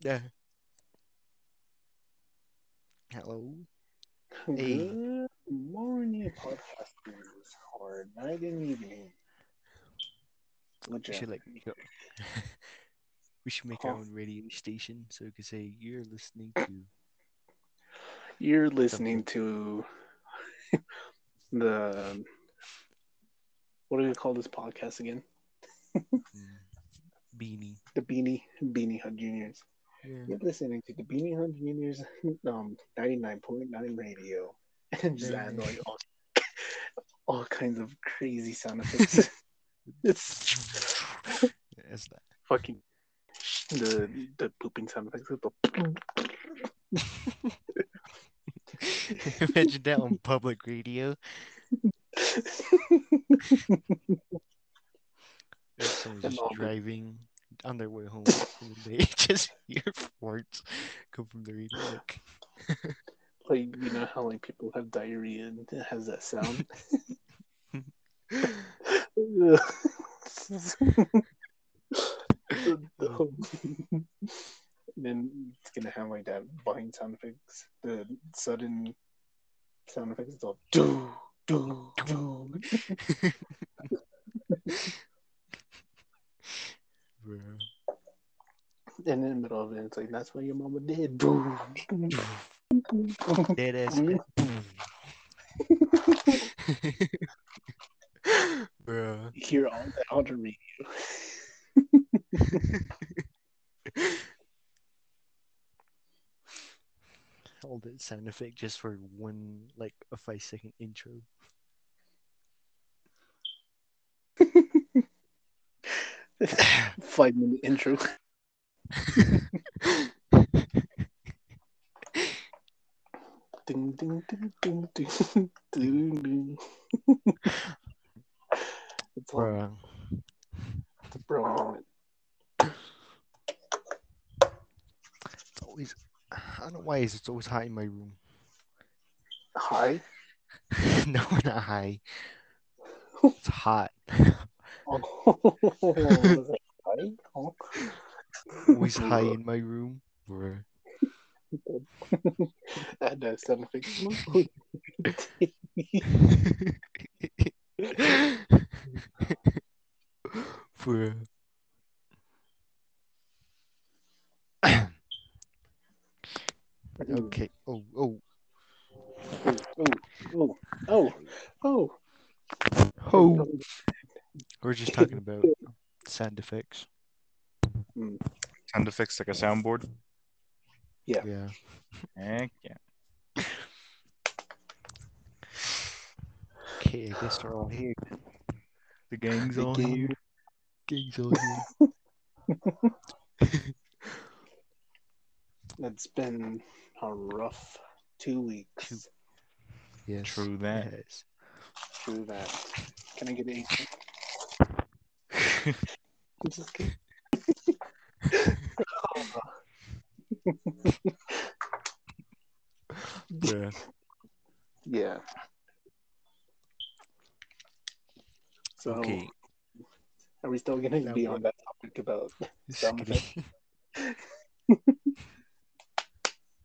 Yeah. Hello. Hey. Good morning, podcasters, or night and evening. We should like go. we should make our own radio station so we could say you're listening to You're listening to the what do we call this podcast again? mm, Beanie. The Beanie Beanie Hut Juniors. Yeah. You're listening to the Beanie Juniors um 99.9 radio and just add like all, all kinds of crazy sound effects. it's That's that. fucking the the pooping sound effects with the Imagine that on public radio. If someone's just driving on their way home they just hear farts come from the radio. Like, you know how like people have diarrhea and it has that sound. then it's gonna have like that vine sound effects, the sudden sound effects. It's all do do do. Bro. And in the middle of it, it's like that's what your mama did. Boom. Dead ass. Mm-hmm. bro. You hear all that on the radio. All that sound effect just for one, like a five second intro. Five minute intro. Ding ding ding ding ding ding ding. It's Bro. it's a bro moment. It's always. I don't know why is it's always hot in my room. Hi. no, not high. It's hot. Was it? Always high in my room. Bro. Add that sound effect. Bro. okay. Oh, oh, Oh, oh, oh, oh. oh. We're just talking about sound effects. Mm. Sound effects like a soundboard. Yeah. Heck yeah. Okay, I guess they're all here. The gang's The all gang- here. Gang's all here. It's been a rough two weeks. Yes. True that. Yes. True that. Can I get a? I'm just kidding. Bruh. Yeah. So, Okay. are we still going to be on that topic about, something?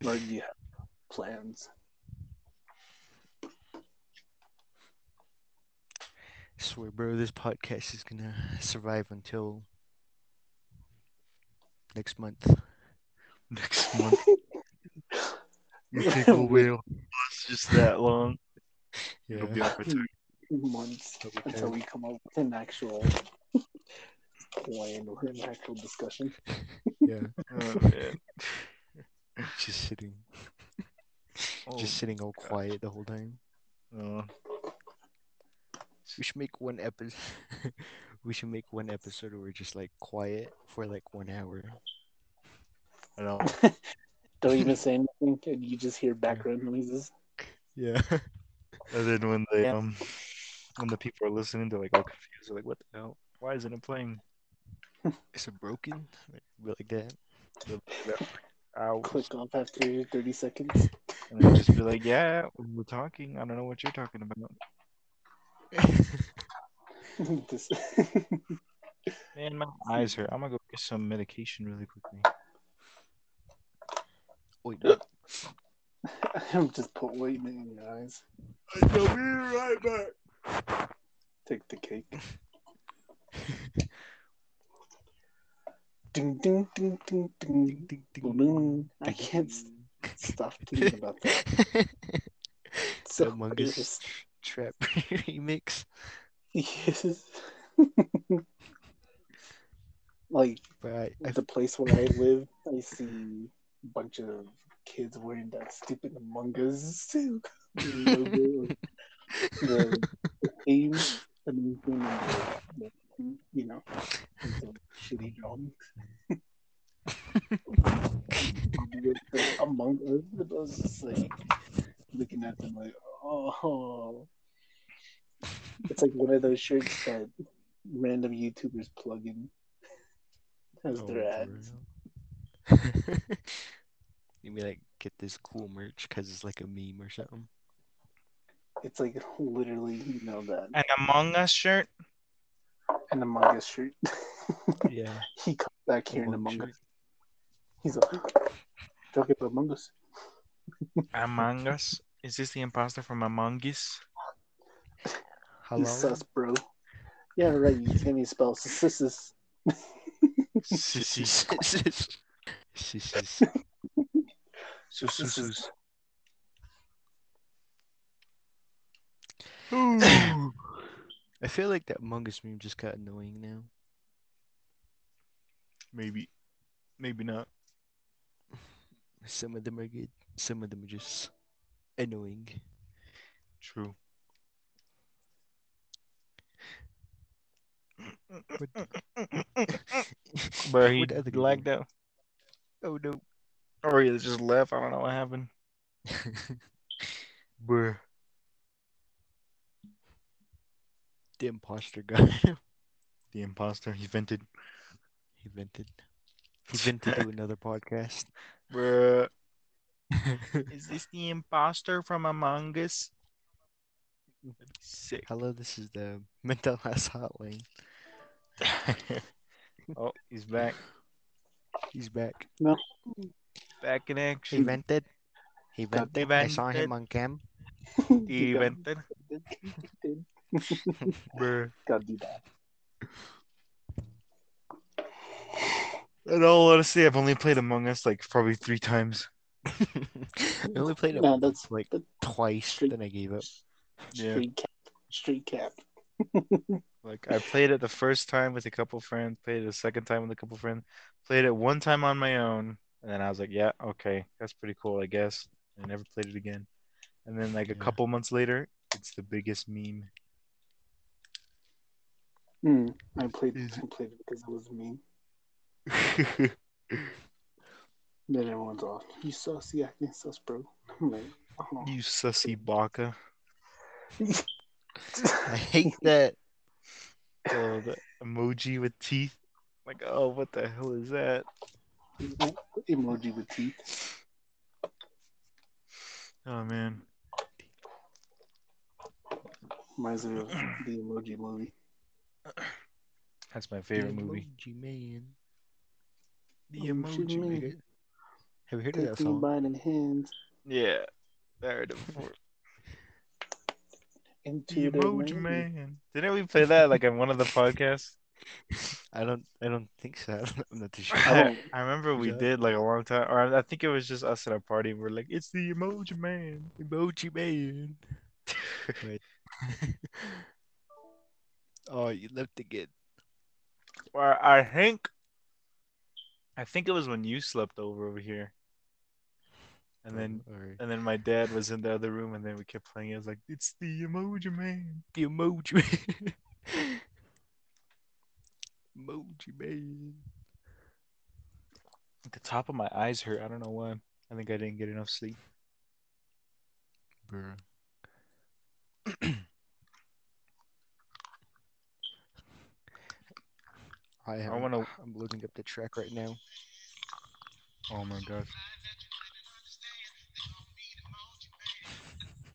Or do you have plans? Swear, bro, this podcast is gonna survive until next month. Next month. You think we'll wait It's just that long? It'll be up for time. Months But until we come up with an actual plan or an actual discussion. Yeah. Oh, man. Just sitting, Oh, just sitting all quiet the whole time. uh, We should make one episode. we should make one episode where we're just like quiet for like one hour. I know. Don't even say anything, and you just hear background noises. Yeah. And then when they um when the people are listening, they're like all confused. They're like, what the hell? Why isn't it playing? Is it broken? Like, like that. They'll be there for hours. Click off after 30 seconds. And then just be like, yeah, we're talking. I don't know what you're talking about. Wait, no. Just put ointment in your eyes. I shall be right back. Take the cake. ding ding ding ding ding Ding, ding, ding, ding. I can't stop thinking about that. So Among Us trap remix. Yes. like I, the place where I live, I see a bunch of kids wearing that stupid Among Us suit. logo, the, the theme, and then the, the, you know, shitty drawings. Among Us, but I was just like looking at them like, oh. It's like one of those shirts that random YouTubers plug in as Oh, their ads. real? you mean like get this cool merch because it's like a meme or something? It's like literally, you know, that An Among Us shirt. an Among Us shirt. Yeah. he comes back here in Among Among shirt. Us. He's like, talking about Among Us. Among Us. Is this the imposter from Among Us? Hello. You sus, bro. Yeah, right. You can't even spell sus. Sissies. Sissies. Sus- I feel like that Among Us meme just got annoying now. Maybe. Maybe not. Some of them are good. Some of them are just annoying. True. But he Where'd the lagged out. Oh no. Or he just left. I don't know what happened. Bruh. the imposter guy. The imposter. He vented. he vented. He vented to another podcast. Bruh. Is this the imposter from Among Us? Sick. Hello, this is the mental health hotline. oh, he's back. He's back. No. Back in action. He action. vented. He vented. I saw him on cam. He vented. did. Bruh. Gotta do that. In all honesty, I've only played Among Us like probably three times. I only played it No, that's like that- twice, then I gave up. Yeah. Cap. Straight cap. Like I played it the first time with a couple friends, played it the second time with a couple friends, played it one time on my own, and then I was like, yeah, okay, that's pretty cool, I guess. I never played it again. And then like a Yeah. couple months later, it's the biggest meme. Hmm. I played. Is- I played it because it was me. Then everyone's off. "You sus, you acting sus, bro." I'm like, oh. you sussy baka. I hate that. Oh, the emoji with teeth. Like, oh, what the hell is that? emoji with teeth. Oh man. Reminds me of the emoji movie. That's my favorite the movie. Emoji man. The shit, emoji man. man. Have you heard of that Take me song? by the hands Yeah. I heard it before. Into The the emoji rain. man. Didn't we play that like on one of the podcasts? I don't. I don't think so. I'm not too sure. I I remember we Yeah. did like a long time, or I think it was just us at a party. We're like, it's the emoji man. Emoji man. oh, you left again. Or I think, I think it was when you slept over over here, and then Oh, and then my dad was in the other room, and then we kept playing. it. I was like, it's the emoji man. the emoji man. emoji man. The top of my eyes hurt. I don't know why. I think I didn't get enough sleep. Bruh. I am. wanna- I'm loading up the track right now. Oh my gosh.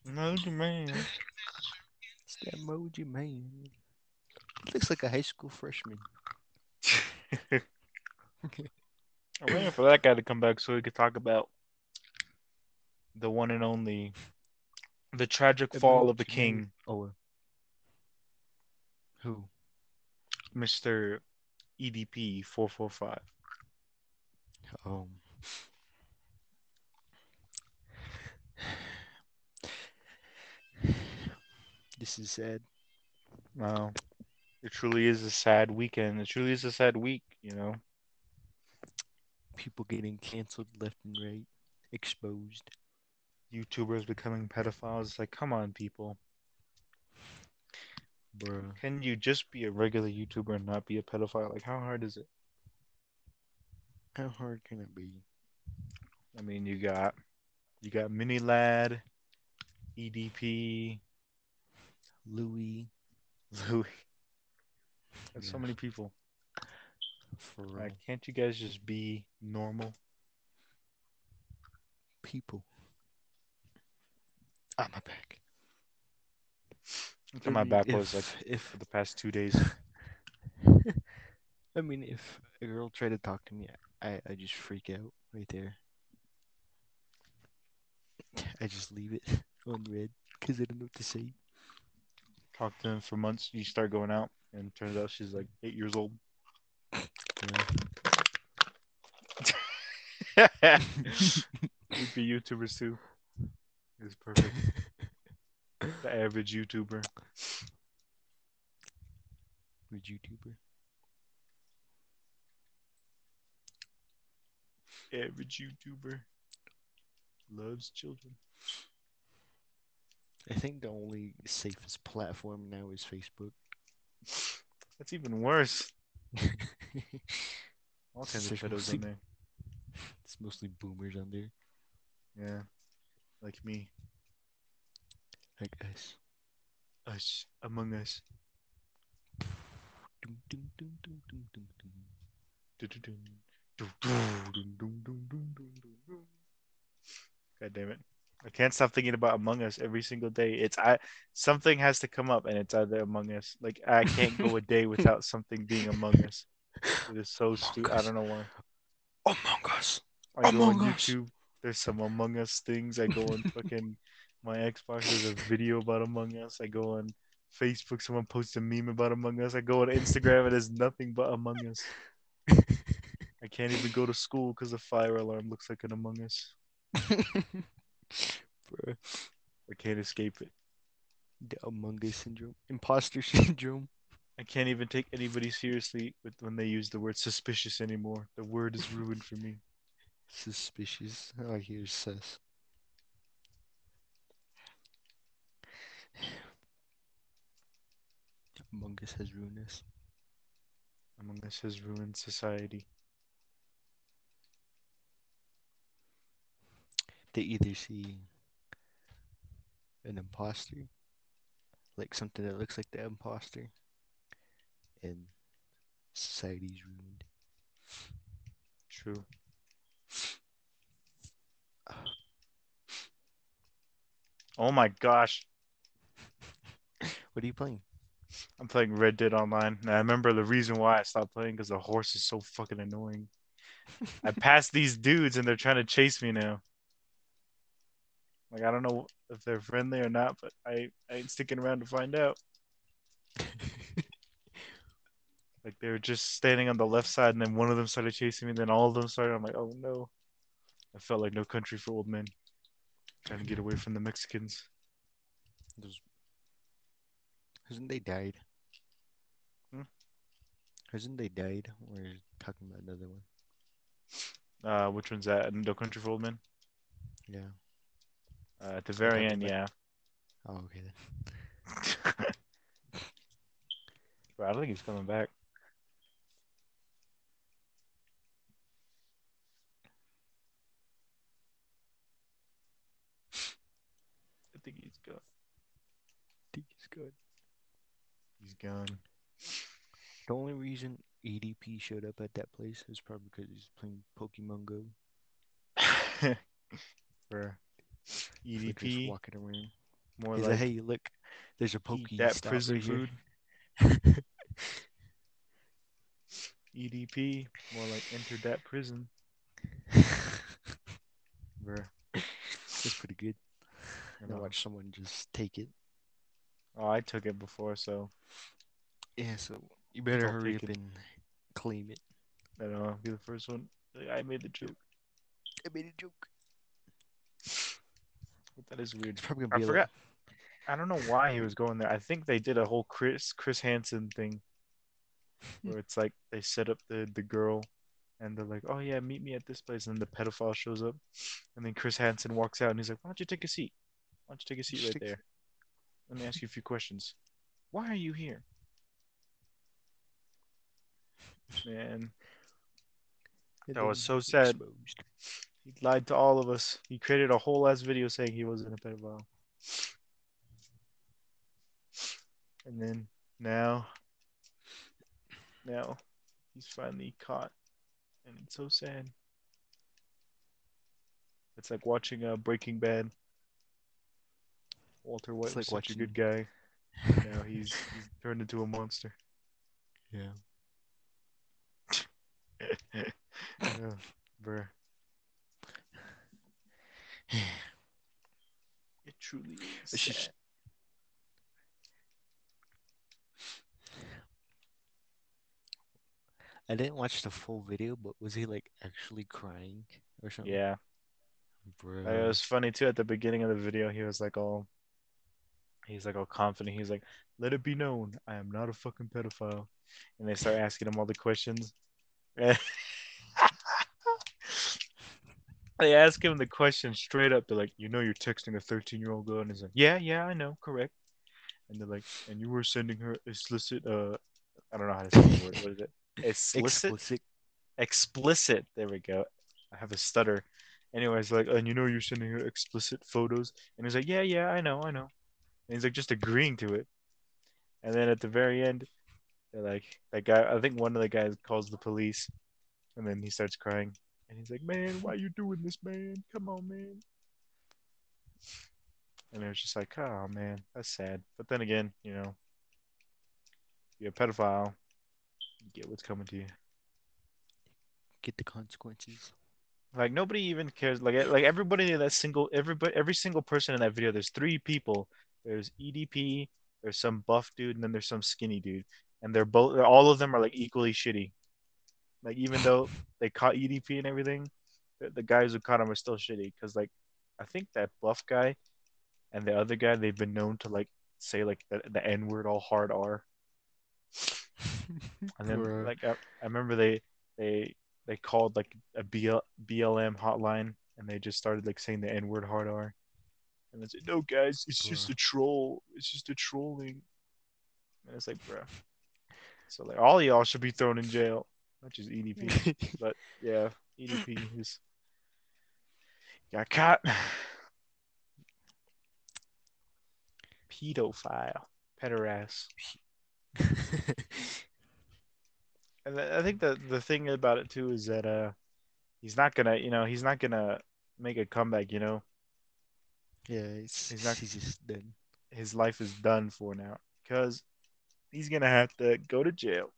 Emoji man. It's the emoji man. He looks like a high school freshman. I'm waiting for that guy to come back so we could talk about the one and only, the tragic fall of the king, Oh. Who? Mr. EDP four four five. Um. This is sad. Wow, it truly is a sad weekend. It truly is a sad week. You know, People getting canceled left and right, exposed. YouTubers becoming pedophiles. It's like, come on, people. Bruh. Can you just be a regular YouTuber and not be a pedophile? Like, how hard is it? How hard can it be? I mean, you got you got MiniLadd, EDP, Louis. Louis. There's so many people. For Like, real. can't you guys just be normal? people. Ah, my back. Look at my back if, was like if for the past two days. I mean, if a girl tried to talk to me, I I just freak out right there. I just leave it on red because I don't know what to say. Talk to him for months. You start going out, and turns out she's like eight years old. Yeah. We'd be YouTubers too. It's perfect. The average YouTuber. Good YouTuber. Average YouTuber loves children. I think the only safest platform now is Facebook. That's even worse. All kinds of pedos mostly- on there. It's mostly boomers on there, Yeah, like me. like us. Us, among us. God damn it. I can't stop thinking about Among Us every single day. It's I something has to come up and it's either Among Us. Like I can't go a day without something being Among Us. It is so stupid. I don't know why. Among Us. I go on Among Us. YouTube. There's some Among Us things. I go on fucking my Xbox. There's a video about Among Us. I go on Facebook. Someone posts a meme about Among Us. I go on Instagram. and there's nothing but Among Us. I can't even go to school because the fire alarm looks like an Among Us. Bruh, I can't escape it. the Among Us syndrome, imposter syndrome. I can't even take anybody seriously with when they use the word suspicious anymore. The word is ruined for me. Suspicious. I hear sus. Among Us has ruined us. Among Us has ruined society. They either see an imposter, like something that looks like the imposter, and society's ruined. True. Oh my gosh. What are you playing? I'm playing Red Dead Online. And I remember the reason why I stopped playing because the horse is so fucking annoying. I passed these dudes and they're trying to chase me now. Like I don't know if they're friendly or not, but I, I ain't sticking around to find out. Like they were just standing on the left side and then one of them started chasing me, and then all of them started. I'm like, oh no. I felt like no country for old men. Trying to get away from the Mexicans. Those... Hasn't they died? Hmm? Hasn't they died? We're talking about another one? Uh, which one's that? No country for old men. Yeah. Uh, at the very end, yeah. Oh, okay then. Bro, I don't think he's coming back. I think he's gone. think he's good. He's gone. The only reason EDP showed up at that place is probably because he's playing Pokemon Go. For So they're just EDP, walking around. more He's like like, hey, look, there's a eat Poke that prison right here." food. EDP, more like enter that prison. Bruh. It's pretty good. And I watched someone just take it. Oh, I took it before, so Yeah, so you better hurry up it. and claim it. I don't know. I'll be the first one. I made the joke. I made a joke. That is weird. It's probably I gonna be forgot. I don't know why he was going there. I think they did a whole Chris Chris Hansen thing, hmm. where it's like they set up the the girl, and they're like, "Oh yeah, meet me at this place," and then the pedophile shows up, and then Chris Hansen walks out, and he's like, "Why don't you take a seat? Why don't you take a seat Just right take- there? Let me ask you a few questions. Why are you here?" Man, that was so sad. exposed. He lied to all of us. He created a whole ass video saying he wasn't a pedophile. And then now, now he's finally caught, and it's so sad. It's like watching uh, Breaking Bad. Walter White It's was like such a good guy. Now he's he's turned into a monster. Yeah. yeah, bruh. It truly is. It's sad. I didn't watch the full video, but was he like actually crying or something? Yeah. Bro. It was funny too at the beginning of the video. He was like all, he's like all confident. He's like, "Let it be known, I am not a fucking pedophile." And they start asking him all the questions. they ask him the question straight up. They're like, "You know, you're texting a 13 year old girl," and he's like, "Yeah, yeah, I know, correct." And they're like, "And you were sending her explicit, uh, I don't know how to say the word. What is it? Explicit, explicit. explicit. There we go. I have a stutter. Anyways, like, and you know you're sending her explicit photos, and he's like, yeah, yeah, I know, I know. And he's like just agreeing to it. And then at the very end, they're like, that guy. I think one of the guys calls the police, and then he starts crying, and he's like, man, why you doing this, man? Come on, man. And it was just like, oh man, that's sad. But then again, you know, you're a pedophile, you get what's coming to you. Get the consequences. Like nobody even cares. Like like everybody in that single everybody every single person in that video. There's three people. There's EDP. There's some buff dude, and then there's some skinny dude, and they're both. All of them are like equally shitty. Like even though they caught EDP and everything, the, the guys who caught him are still shitty. Cause like I think that buff guy and the other guy they've been known to like say like the, the N word all hard R. And then Bruh. like I, I remember they they they called like a BL, BLM hotline and they just started like saying the N word hard R. And they said, No guys, it's just a troll. It's just a trolling. And it's like, bro. So like all y'all should be thrown in jail. Not just EDP. but yeah, EDP is got caught. Pedophile. Pederast. And I think the the thing about it too is that uh he's not gonna you know he's not gonna make a comeback you know yeah, it's, He's not- he's just done. his life is done for now because he's gonna have to go to jail.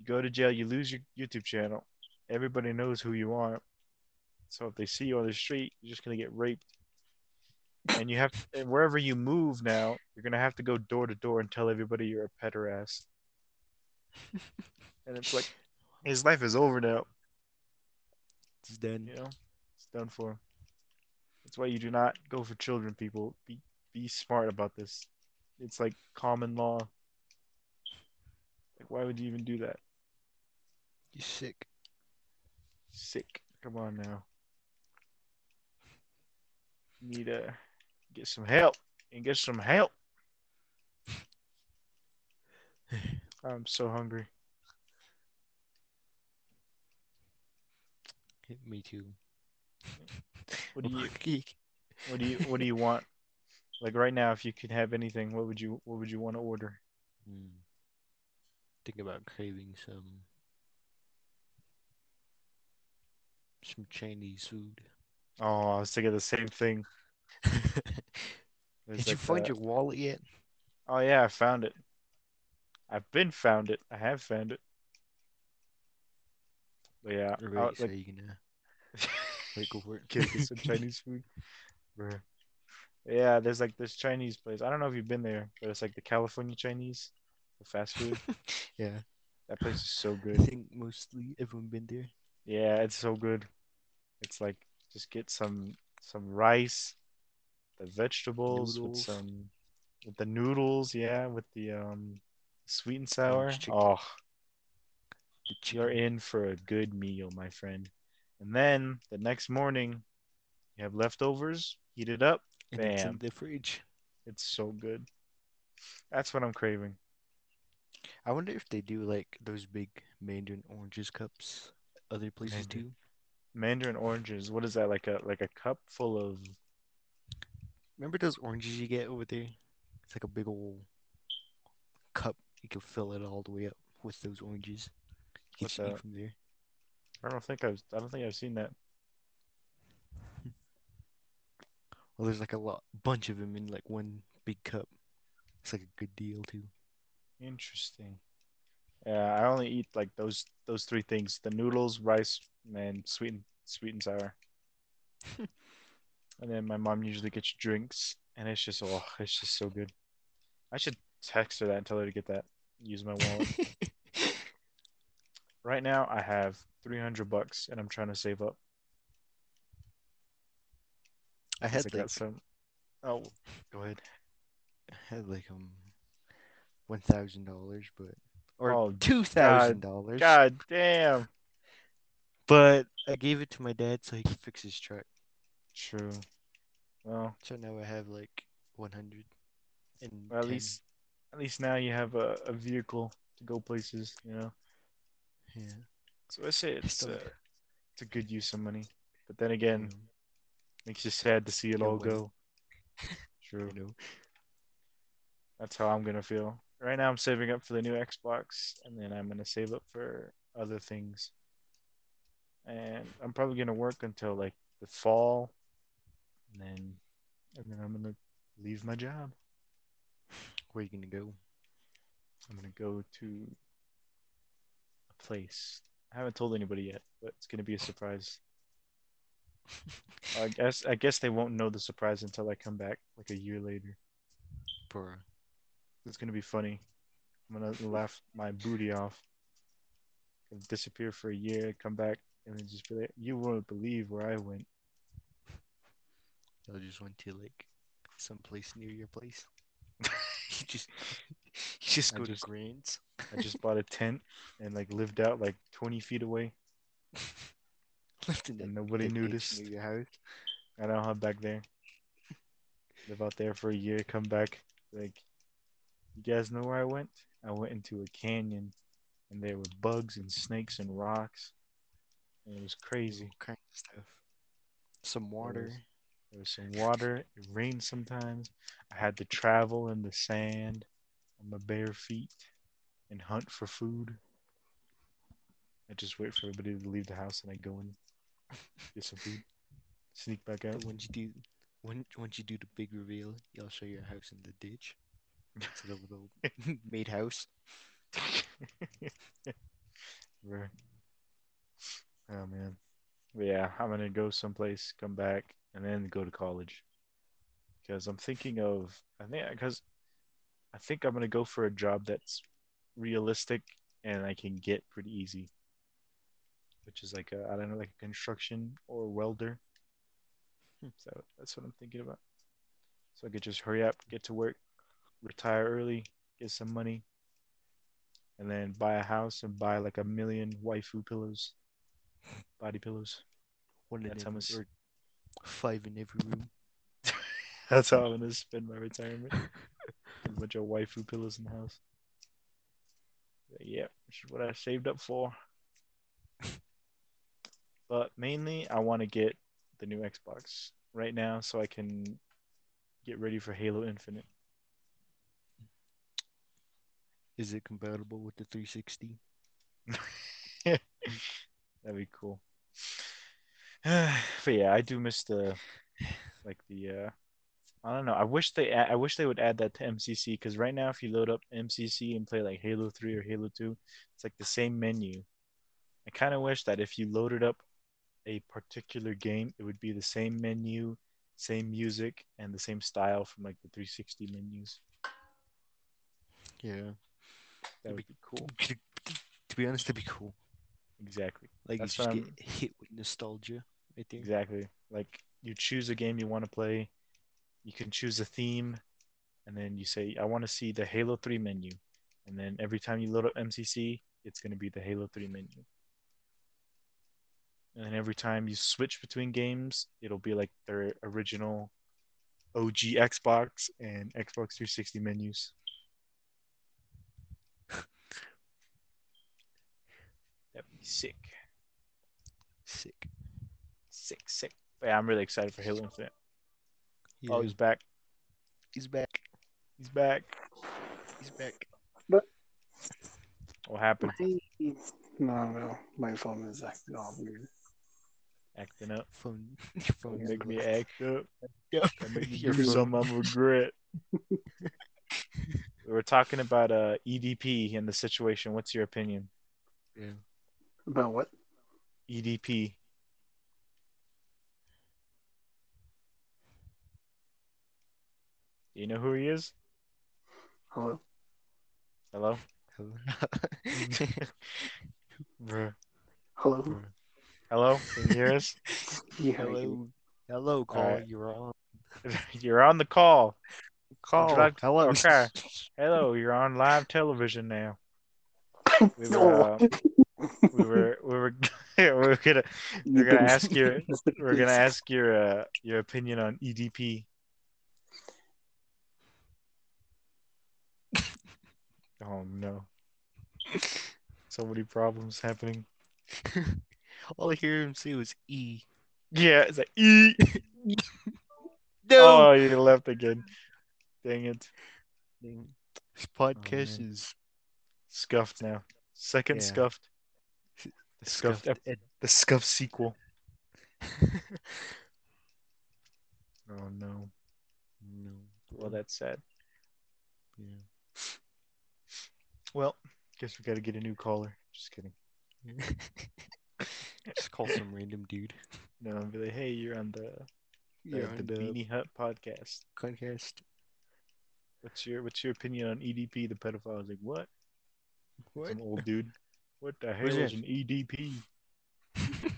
You go to jail, you lose your YouTube channel. Everybody knows who you are. So if they see you on the street, you're just gonna get raped. And you have and wherever you move now, you're gonna have to go door to door and tell everybody you're a pederast. and it's like his life is over now. It's done. You know, it's done for. That's why you do not go for children, people. Be be smart about this. It's like common law. Like, why would you even do that? You sick. Sick. Come on now. You need to get some help and get some help. I'm so hungry. Me too. What do you Geek. what do you what do you want? Like right now, if you could have anything, what would you what would you want to order? Hmm. Think about craving some some Chinese food. Oh, I was thinking the same thing. Did you find that- your wallet yet? Oh yeah, I found it. I've been found it. I have found it. But yeah, Or I'll, wait, so you gonna wait, go for it. get get some Chinese food. Bruh. Yeah, there's like this Chinese place. I don't know if you've been there, but it's like the California Chinese, the fast food. Yeah, That place is so good. I think mostly everyone been there. Yeah, it's so good. It's like just get some some rice, the vegetables with some with the noodles, yeah, with the um sweet and sour. Oh, you're in for a good meal, my friend. And then the next morning, you have leftovers, heat it up. and it's in Bam. the fridge. It's so good. That's what I'm craving. I wonder if they do like those big Mandarin oranges cups other places Mandarin. too. Mandarin oranges. What is that? Like a like a cup full of Remember those oranges you get over there? It's like a big old cup. You can fill it all the way up with those oranges. You can What's eat that? from there. I don't think I've I don't think I've seen that. Well, there's like a lot, bunch of them in like one big cup. It's like a good deal too. Interesting. Yeah, I only eat like those those three things: the noodles, rice, and sweet and sweet and sour. and then my mom usually gets drinks, and it's just oh, it's just so good. I should text her that and tell her to get that. Use my wallet. right now, I have three hundred bucks, and I'm trying to save up. I had I like got some. Oh, go ahead. I had like um one thousand dollars, but or Oh, two thousand dollars. God damn. But I gave it to my dad so he could fix his truck. True. Well, So now I have like one hundred and Well, at least, at least now you have a, a vehicle to go places, you know. yeah. So I say it's still- uh, it's a good use of money, but then again, you makes you sad to see it You're all winning. go. True. know, That's how I'm gonna feel. Right now, I'm saving up for the new Xbox, and then I'm gonna save up for other things. And I'm probably gonna work until like the fall, and then and then I'm gonna leave my job. where you gonna go? I'm gonna go to a place. I haven't told anybody yet, but it's gonna be a surprise. I guess I guess they won't know the surprise until I come back like a year later. For It's gonna be funny. I'm gonna laugh my booty off. Disappear for a year, come back, and then just be like, "You won't believe where I went." I just went to like some place near your place. you just you just I go just- to Grants. I just bought a tent and like lived out like 20 feet away. Lived in And nobody noticed. near your house. I don't have back there. Live out there for a year, come back. Like, you guys know where I went? I went into a canyon, and there were bugs and snakes and rocks, and it was crazy. Of stuff. Some water. There was some water. It rained sometimes. I had to travel in the sand on my bare feet and hunt for food. I just wait for everybody to leave the house, and I go and get some food. Sneak back out. Once you do, when once you do the big reveal, You'll show your house in the ditch. It's the little made house. Right. Oh man. But yeah, I'm gonna go someplace, come back, and then go to college. Because I'm thinking of, I think, because I think I'm gonna go for a job that's realistic and I can get pretty easy. Which is like a, I don't know, like a construction or welder. Hmm. So that's what I'm thinking about. So I could just hurry up, get to work, retire early, get some money, and then buy a house and buy like a million waifu pillows, body pillows. One in That's how much- five in every room. That's how I'm gonna spend my retirement. a bunch of waifu pillows in the house. But yeah, which is what I saved up for. But mainly, I want to get the new Xbox right now so I can get ready for Halo Infinite. Is it compatible with the 360? That'd be cool. but yeah, I do miss the like the uh I don't know. I wish they I wish they would add that to MCC because right now if you load up MCC and play like Halo 3 or Halo 2, it's like the same menu. I kind of wish that if you loaded up a particular game, it would be the same menu, same music and the same style from like the 360 menus. Yeah. That would be cool. To, be honest, that'd be cool. Exactly. Like That's you just get I'm- hit with nostalgia right there. Exactly. Like you choose a game you want to play, you can choose a theme, and then you say, I want to see the Halo 3 menu. And then every time you load up MCC, it's going to be the Halo 3 menu. And then every time you switch between games, it'll be like their original OG Xbox and Xbox 360 menus. That'd be sick. Sick. Sick, sick. But yeah, I'm really excited for Halo Infinite. Yeah. Oh, he's back. he's back. He's back. He's back. What happened? No, no, my phone is acting all weird. Acting up. Phone. Your phone Don't is make me low. act up. Yeah. Don't make me Your do phone- something I'm regret. we were talking about uh, EDP and the situation. What's your opinion? Yeah. About what? EDP. Do you know who he is? Hello? Hello? Hello. Bruh. Hello? Bruh. Hello? Can you hear us? Yeah, Hello. Hello, call. Alright. You're on. You're on the call. Call. like Hello. okay. Hello, you're on live television now. We were, No. uh, we were, we were, we were gonna, we're gonna ask you, we're gonna ask your, uh, your opinion on EDP. Oh no. So many problems happening. All I hear him say was E. Yeah, it's like E. No. Oh, you left again. Dang it. This podcast man. is Scuffed now. Second Yeah. scuffed. The scuffed, scuffed. ep- the scuffed sequel. Oh no. no. Well, that's sad. Yeah. Well, guess we got to get a new caller. Just kidding. Just call some random dude. No, and be like, hey, you're on the the, You're the on the Beanie Hut podcast. podcast. What's your What's your opinion on EDP, the pedophile? I was like, what? What? Some old dude. What the hell Who's is an EDP?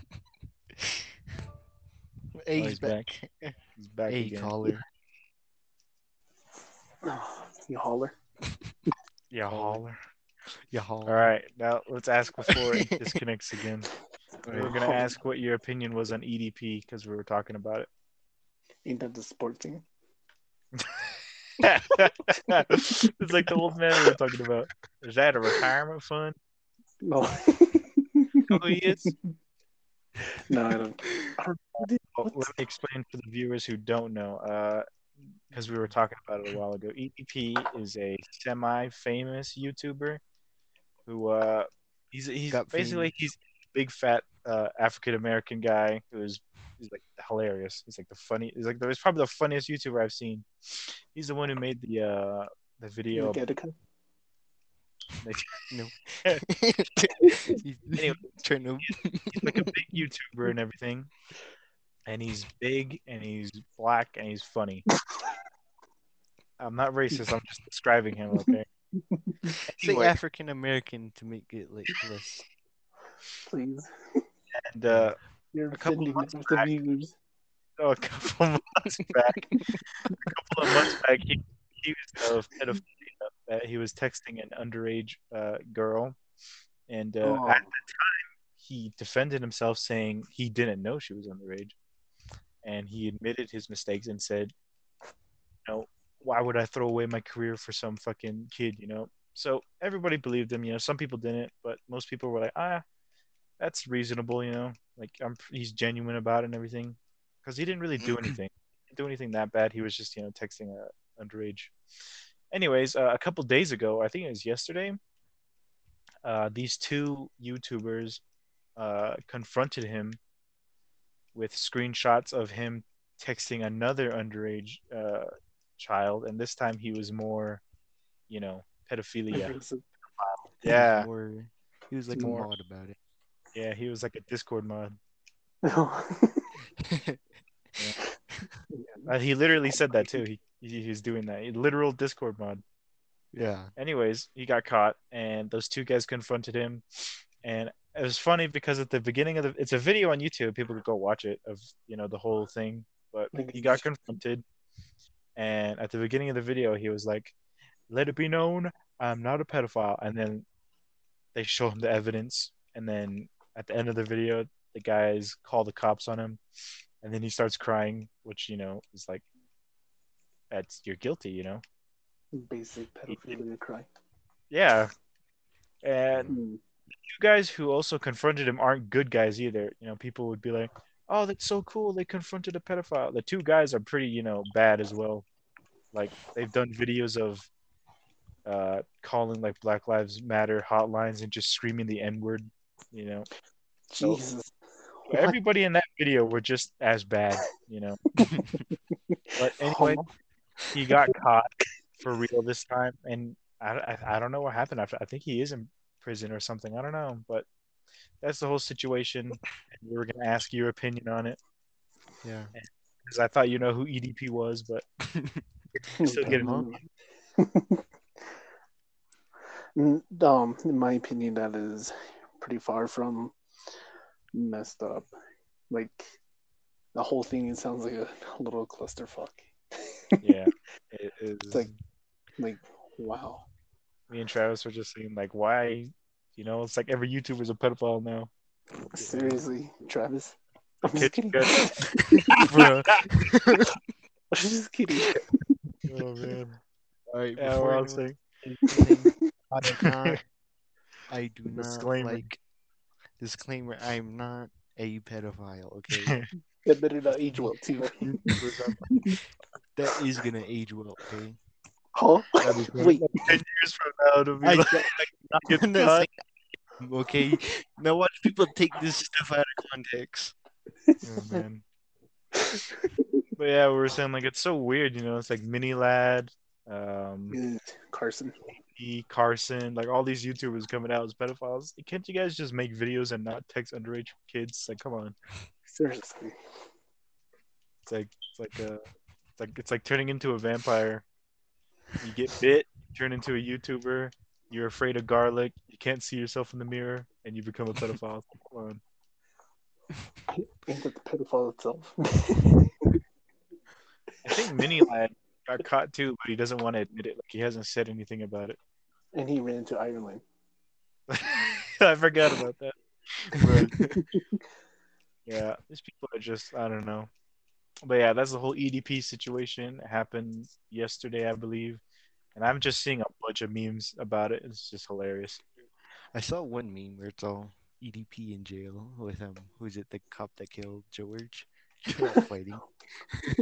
Hey, Oh, he's he's back. He's back Hey, again. caller. You holler. Yeah, holler. Yeah, holler. All right, now let's ask before it disconnects again. We were gonna ask what your opinion was on EDP because we were talking about it. Ain't that the sport team? it's like the old man we were talking about. Is that a retirement fund? No. Know who he is? no, I don't. I don't Well, let me explain for the viewers who don't know, because we were talking about it a while ago. EDP is a semi-famous YouTuber who uh, he's he's Got basically fame. he's a big fat uh, African American guy who's he's like hilarious. He's like the funny. He's like the, he's probably the funniest YouTuber I've seen. He's the one who made the uh, the video. Get it? no. Anyway. Turn him. he's like a big YouTuber and everything. And he's big and he's black and he's funny. I'm not racist, I'm just describing him, okay? Say Anyway, African American to make it like less. Please. and uh A couple offending months the back. viewers. oh, a couple months back, a couple of months back, he he was a pedophilia that he was texting an underage uh, girl, and uh, Oh. at the time he defended himself, saying he didn't know she was underage, and he admitted his mistakes and said, "You know, why would I throw away my career for some fucking kid?" You know. So everybody believed him. You know, some people didn't, but most people were like, "Ah, that's reasonable." You know, like I'm he's genuine about it and everything, because he didn't really do anything, do anything that bad. He was just you know texting a underage. Anyways, uh, a couple days ago, I think it was yesterday, uh, these two YouTubers uh, confronted him with screenshots of him texting another underage uh, child, and this time he was more, you know, pedophilia. Aggressive. He was Yeah, more- he was like More. a mod about it. yeah, he was like a Discord mod. Uh, he literally said that too. He, he he's doing that. Literal Discord mod. Yeah. Anyways, he got caught, and those two guys confronted him, and it was funny because at the beginning of the, it's a video on YouTube. People could go watch it of you know the whole thing. But he got confronted, and at the beginning of the video, he was like, "Let it be known, I'm not a pedophile." And then they show him the evidence, and then at the end of the video, the guys call the cops on him, and then he starts crying, which you know is like, that's you're guilty, you know. Basic pedophilia cry. Yeah, and Hmm. you guys who also confronted him aren't good guys either. You know, people would be like, "Oh, that's so cool! They confronted a pedophile." The two guys are pretty, you know, bad as well. Like they've done videos of uh, calling like Black Lives Matter hotlines and just screaming the N word. You know, So- Jesus. everybody in that video were just as bad. You know, but anyway, he got caught for real this time, and I, I, I don't know what happened after. I think he is in prison or something. I don't know, but that's the whole situation. And we were gonna ask your opinion on it Yeah. because I thought you know who EDP was, but still get it. Um, in my opinion, that is pretty far from messed up. Like the whole thing, it sounds like a little clusterfuck. yeah, it is. It's like, like, wow. me and Travis were just saying like, why? You know, it's like every YouTuber's a pedophile now. Seriously, Travis. I'm just kidding. Bro. I'm just kidding. Oh man. All right. Yeah, before I'll anyone say. anything, I do not. I do not Disclaimer. like. Disclaimer: I'm not a pedophile. Okay, That better not age well too. That is gonna age well. Okay. Huh? Wait, ten years from now to be I- like, not get I'm not okay. Now watch people take this stuff out of context. Oh, man. But yeah, we were saying like it's so weird, you know. It's like MiniLadd, um, Carson. Carson, like all these YouTubers coming out as pedophiles. Can't you guys just make videos and not text underage kids? Like, come on. Seriously. It's like it's like a it's like it's like turning into a vampire. You get bit, you turn into a YouTuber. You're afraid of garlic. You can't see yourself in the mirror, and you become a pedophile. Come on. Ain't that the pedophile itself? I think MiniLadd got caught too, but he doesn't want to admit it. Like he hasn't said anything about it. And he ran to Ireland. I forgot about that. But yeah, these people are just I don't know. But yeah, that's the whole EDP situation. It happened yesterday, I believe. And I'm just seeing a bunch of memes about it. It's just hilarious. I saw one meme where it's all EDP in jail with um, who's it? The cop that killed George. Fighting. I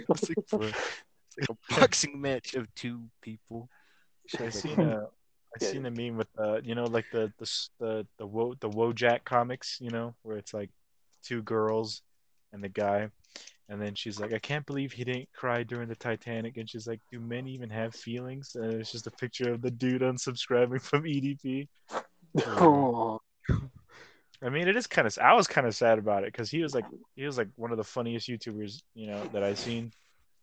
was like, bro, it's like a boxing match of two people. I seen a I seen the meme with uh you know like the the the the Wo the Wojak comics, you know, where it's like two girls and the guy and then she's like, I can't believe he didn't cry during the Titanic and she's like, Do men even have feelings? And it's just a picture of the dude unsubscribing from EDP. Oh, I mean, it is kind of. I was kind of sad about it because he was like, he was like one of the funniest YouTubers, you know, that I've seen.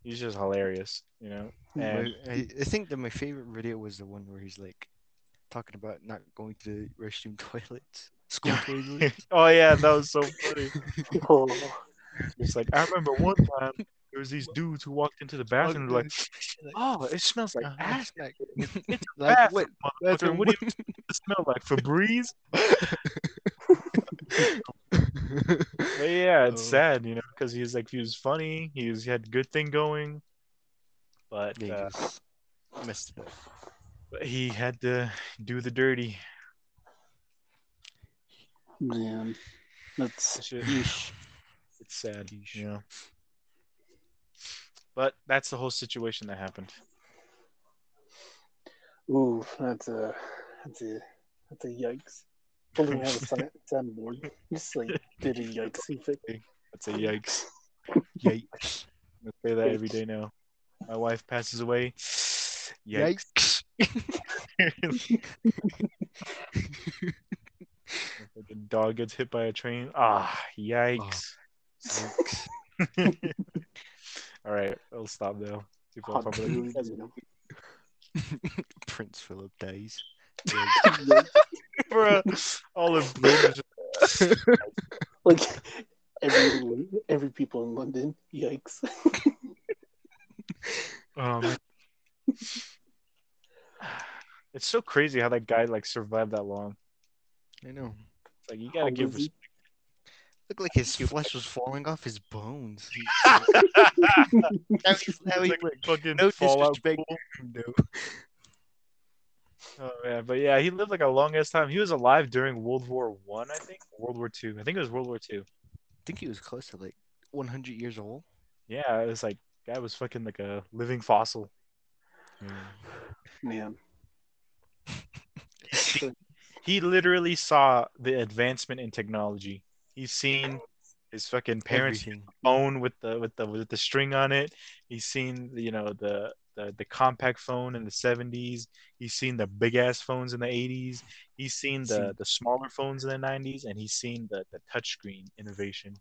He's just hilarious, you know. And I think that my favorite video was the one where he's like talking about not going to the restroom toilets, school toilets. oh yeah, that was so funny. oh. It's like I remember one time there was these dudes who walked into the bathroom and were like, "Oh, it smells like ass." like, It's a like bathroom, what? motherfucker. bathroom, What do you it smell like? Febreze? But yeah, it's Oh. sad, you know, because he's like he was funny, he was he had a good thing going, but Yeah, uh, he just messed it up. But he had to do the dirty. Man, that's Shit. It's sad, Yeesh. you know. But that's the whole situation that happened. ooh, that's a that's a that's a yikes. Don't even have a sound- soundboard. Just like did a yikes effect. That's a yikes. Yikes. I say that every day now. My wife passes away. Yikes. Yikes. Like a dog gets hit by a train. Ah, yikes. Yikes. All right, I'll stop now. People are Hot probably tubes, you know. Prince Philip dies. Bruh, all of bloom like every every people in London. Yikes! Oh man. It's so crazy how that guy like survived that long. I know. It's like you gotta How give was he? respect. Looked like his flesh was falling off his bones. He- How How he, how he like fucking No Fallout disrespect. Boy. No. Oh man, but yeah, he lived like a long ass time. He was alive during World War One, I, think. World War Two. I think it was World War Two. I think he was close to like 100 years old. Yeah, it was like guy was fucking like a living fossil. Man, He literally saw the advancement in technology. He's seen his fucking parents Everything. phone with the with the with the string on it. He's seen you know the the, the compact phone in the 70s. He's seen the big ass phones in the 80s. He's seen the the smaller phones in the 90s, and he's seen the the touchscreen innovation.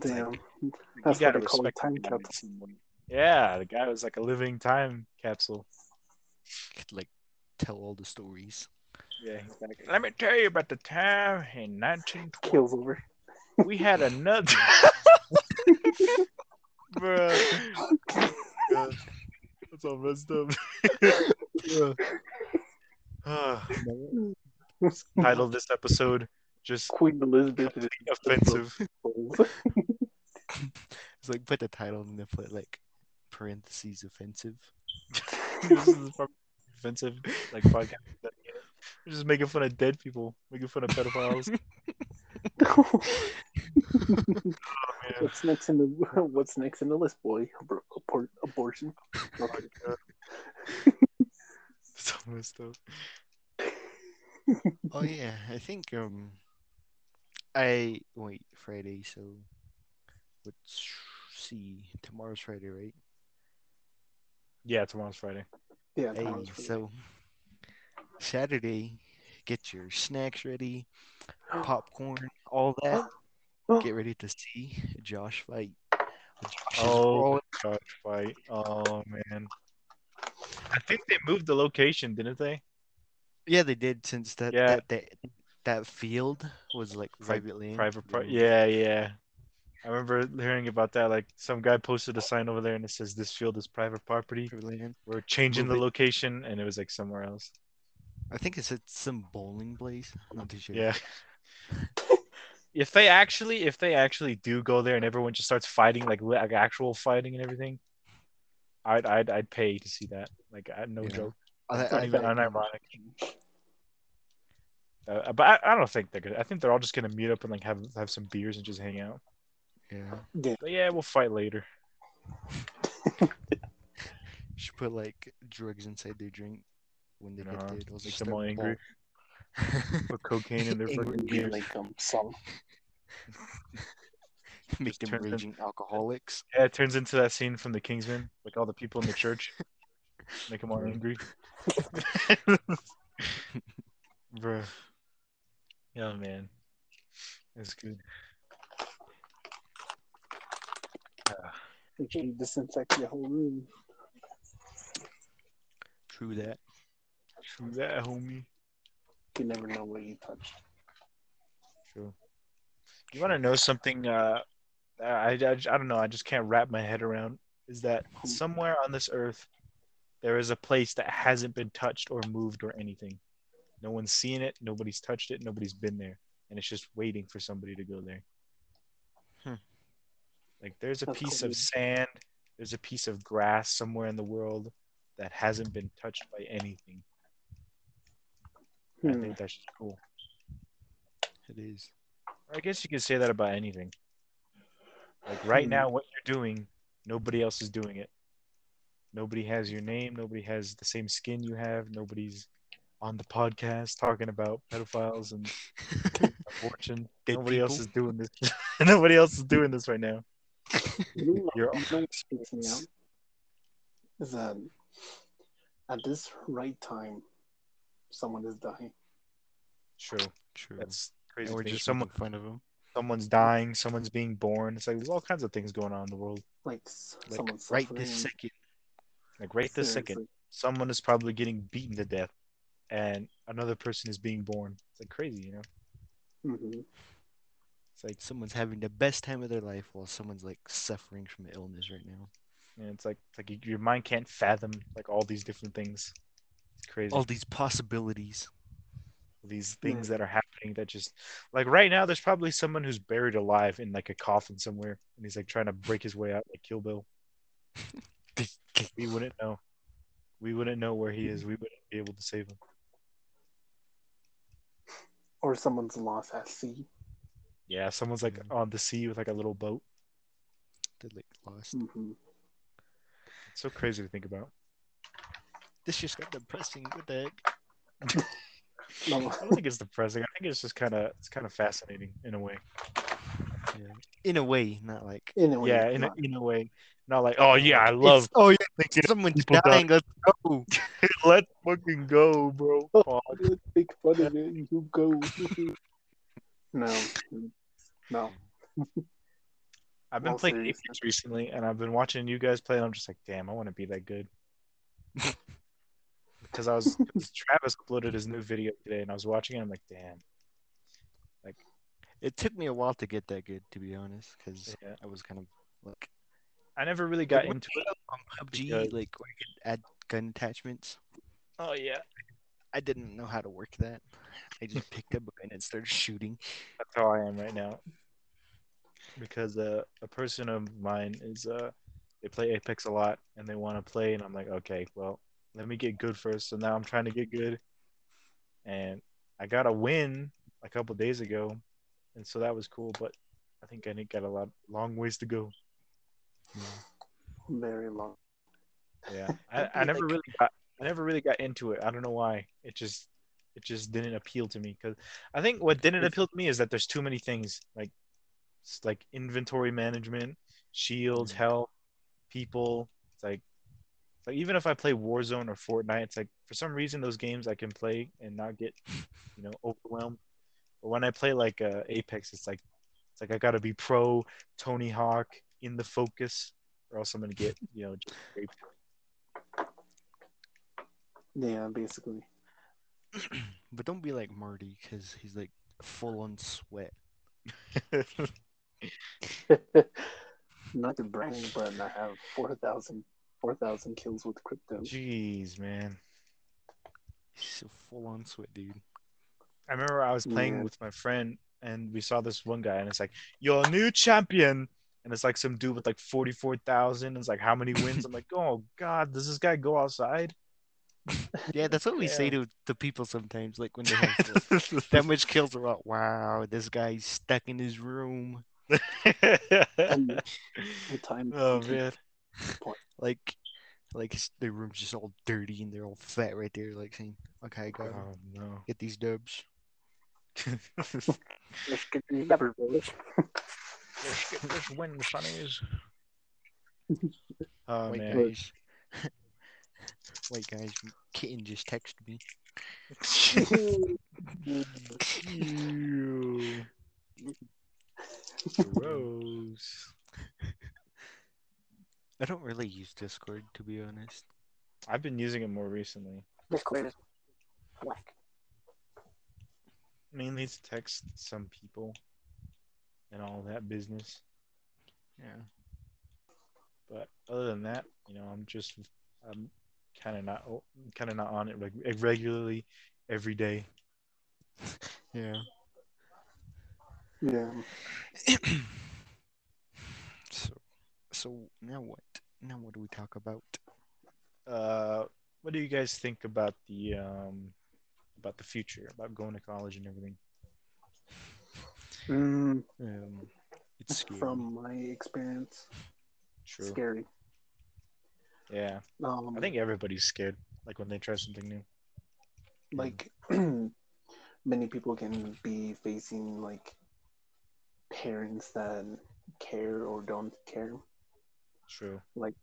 damn. You That's gotta what I call a respect time the capsule. Yeah, the guy was like a living time capsule. Could like tell all the stories. Yeah, he's like, let me tell you about the time in 1920. Kills over. We had another. Bruh. God. That's all messed up. Ah. Title of this episode just Queen Elizabeth is offensive. It's like put the title and then put like parentheses offensive. this is probably offensive, like podcast. We're just making fun of dead people, making fun of pedophiles. what's next in the What's next in the list, boy? Abor- abort, abortion. It's all messed up. Oh yeah, I think um I wait Friday, so let's see. Tomorrow's Friday, right? Yeah, tomorrow's Friday. Yeah. Hey, Friday. so Saturday, get your snacks ready, oh. popcorn, all that. Oh. Oh. Get ready to see Josh fight. Josh Oh, rolling. gosh, fight. Oh man. I think they moved the location, didn't they? yeah, they did since that Yeah. that, that that field was like privately like private land. Private they part. Yeah, yeah. I remember hearing about that. Like some guy posted a sign over there and it says this field is private property. land. We're changing Move the location and it was like somewhere else. I think it's at some bowling place. Not too sure. Yeah. if they actually if they actually do go there and everyone just starts fighting like, like actual fighting and everything, I'd I'd I'd pay to see that. Like I no Yeah. joke. I, Not I, even I- unironic. Uh, but I, I don't think they're gonna. I think they're all just gonna meet up and like have have some beers and just hang out. Yeah. But yeah, we'll fight later. Should put like drugs inside their drink when they No, get there. They'll make them all angry. ball- Put cocaine in their Angry fucking Be beers. like um some Make them turn them- raging alcoholics. Yeah, it turns into that scene from The Kingsman, like all the people in the church, make them all angry. Bruh. Yeah, man. That's good. Make sure you disinfect your whole room. True that. True that, homie. You never know what you touched. True. You want to know something? Uh, I, I, I don't know. I just can't wrap my head around. Is that somewhere on this earth, there is a place that hasn't been touched or moved or anything. No one's seen it. Nobody's touched it. Nobody's been there, and it's just waiting for somebody to go there. Hmm. Like there's a That's piece cool. of sand. There's a piece of grass somewhere in the world that hasn't been touched by anything. I Hmm. think that's just cool. It is. Or I guess you could say that about anything. Like right Hmm. now, what you're doing, nobody else is doing it. Nobody has your name. Nobody has the same skin you have. Nobody's on the podcast talking about pedophiles and fortune. Dead nobody else is doing this. nobody else is doing this right now. You know, You're you know what me out? Is that at this right time, someone is dying. True. True. That's crazy. and we're just someone in front of him. someone's dying, someone's being born. It's like there's all kinds of things going on in the world. Like Like someone's right suffering. this second. Like right this second, someone is probably getting beaten to death, and another person is being born. It's like crazy, you know. Mhm. It's like Someone's having the best time of their life while someone's like suffering from illness right now. and it's like it's like your mind can't fathom like all these different things. It's crazy. All these possibilities. these things that are happening that just like right now there's probably someone who's buried alive in like a coffin somewhere and he's like trying to break his way out like Kill Bill. we wouldn't know. We wouldn't know where he is. We wouldn't be able to save him. Or someone's lost at sea. Yeah, someone's like Yeah. on the sea with like a little boat. They're like lost. hmm It's so crazy to think about. This just got depressing. What the heck? I don't think it's depressing. I think it's just kind of it's kind of fascinating in a way. Yeah. In a way, not like. in a way, yeah, in a, not. in a way. Not like oh yeah, I love It's- oh yeah, thinking someone's people dying. Let's go. let's fucking go, bro. Fuck. Let's make fun of it. You go. no, no. I've been All playing seriousness. Apex recently, and I've been watching you guys play, and I'm just like, damn, I want to be that good. Because I was Travis uploaded his new video today, and I was watching it. I'm like, damn, Like, It took me a while to get that good, to be honest, because Yeah. I was kind of like I never really got Like, into it. on PUBG, Because- like where you could add gun attachments. Oh yeah, I didn't know how to work that. I just picked up a gun and started shooting. that's how I am right now. Because uh, a person of mine is uh, they play Apex a lot, and they want to play, and I'm like, okay, well, let me get good first. So now I'm trying to get good, and I got a win a couple days ago, and so that was cool. But I think I need got a lot long ways to go. Very long. Yeah, I, I'd I be never like- really got I never really got into it. I don't know why. It just it just didn't appeal to me because I think what didn't appeal to me is that there's too many things like like inventory management, shields, Mm. health, people. It's like like even if I play Warzone or Fortnite, it's like for some reason those games I can play and not get you know overwhelmed. But when I play like uh, Apex, it's like it's like I gotta be pro Tony Hawk in the focus, or else I'm gonna get you know just raped. Yeah, basically. But don't be like Marty, because he's like full on sweat. Not to brag, but I have 4,000 4,000 kills with crypto. Jeez, man. He's so full on sweat, dude. I remember I was playing Yeah. with my friend and we saw this one guy and it's like, You're a new champion. And it's like some dude with like 44,000. It's like, How many wins? I'm like, Oh, God, does this guy go outside? Yeah, that's what we say to, to people sometimes, like when they have like, that much kills. They're like, wow, this guy's stuck in his room. And the time. oh, man. Like, like the their room's just all dirty and they're all fat right there, like saying, okay, gotta Oh, no. get these dubs. Let's get these numbers, boys. Let's get this win, sonnies. Oh, Wait, man. Guys. Wait, guys, kitten just texted me. Ew. Gross. I don't really use Discord, to be honest. I've been using it more recently. Discord is whack. Mainly to text some people and all that business. Yeah. But other than that, you know, I'm just I'm kind of not kind of not on it reg- regularly every day. Yeah. Yeah. so, so now what? Now what do we talk about? Uh, what do you guys think about the um about the future, about going to college and everything? Mm, Um, it's scary. from my experience, True. scary. Yeah, Um, I think everybody's scared, like when they try something new. like many people can be facing like parents that care or don't care. True. Like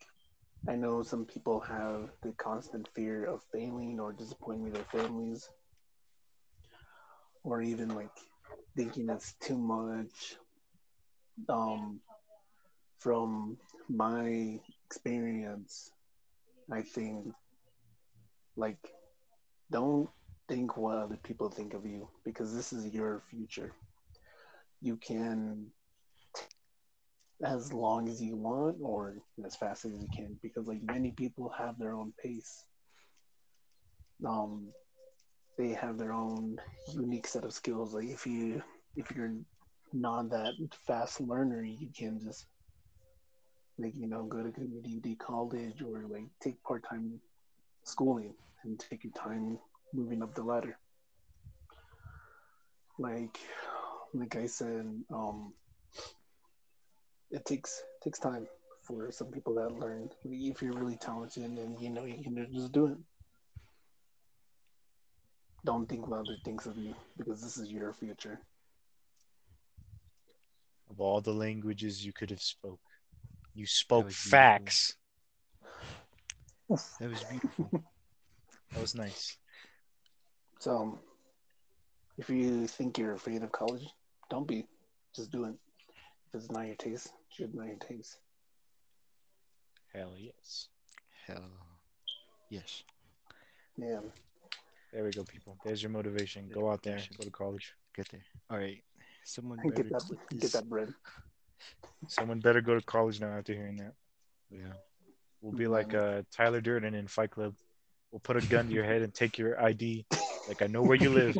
I know some people have the constant fear of failing or disappointing their families, or even like thinking it's too much um, from my experience, I think like don't think what other people think of you because this is your future. You can as long as you want or as fast as you can because like many people have their own pace. Um they have their own unique set of skills. Like if you if you're not that fast learner, you can just like you know go to community college or like take part time schooling and take your time moving up the ladder. Like like I said, um, it takes takes time for some people that learn. If you're really talented and you know you can just do it. Don't think what other thinks of you because this is your future. Of all the languages you could have spoke, you spoke was facts. That was beautiful. That was nice. So, um, if you think you're afraid of college, don't be. Just do it. If it's not your taste, it should not your taste. Hell yes. Hell. Yes. Yeah. There we go, people. There's your motivation. Go out there, go to college. Get there. All right. Someone Get that. Get that bread. Someone better go to college now after hearing that. Yeah. We'll be like uh, Tyler Durden in Fight Club. We'll put a gun to your head and take your ID. Like, I know where you live.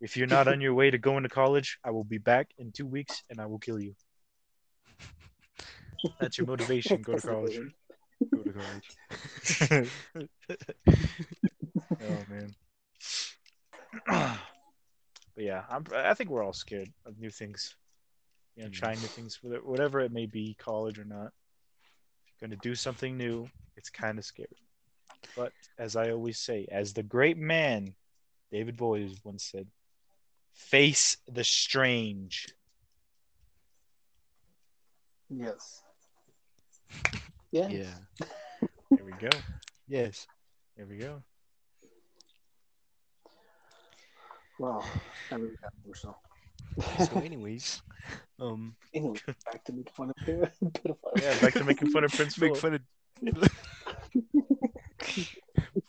If you're not on your way to going to college, I will be back in two weeks and I will kill you. That's your motivation. Go to college. Go to college. oh man. but yeah, I'm, I think we're all scared of new things. You know, Mm. trying new things, whether- whatever it may be, college or not. If you're going to do something new, it's kind of scary. But as I always say, as the great man David Bowie once said, face the strange. Yes. Yeah. Yeah. There we go. Yes. There we go. Wow. I really got more so. So, anyways, um, Anyway, back to making fun of pedophiles. Yeah, back to making fun of Prince make Philip. fun of.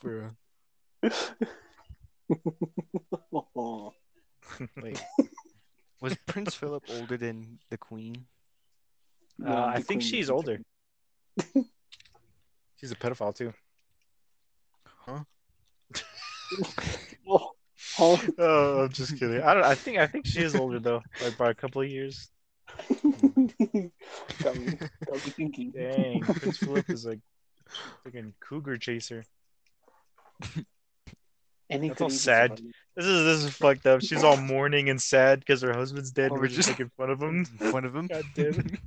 Bro. Oh, Wait. Was Prince Philip older than the Queen? Uh, yeah, I the think queen she's older. She's a pedophile too. Huh? Oh, oh. Oh, I'm just kidding. I don't. I think. I think she is older though, like by a couple of years. got me, got me thinking. Dang, Prince Philip is like freaking cougar chaser. Any That's all sad. survive. This is this is fucked up. She's all mourning and sad because her husband's dead. Oh, we're just just- making fun of him. Fun of them. God damn.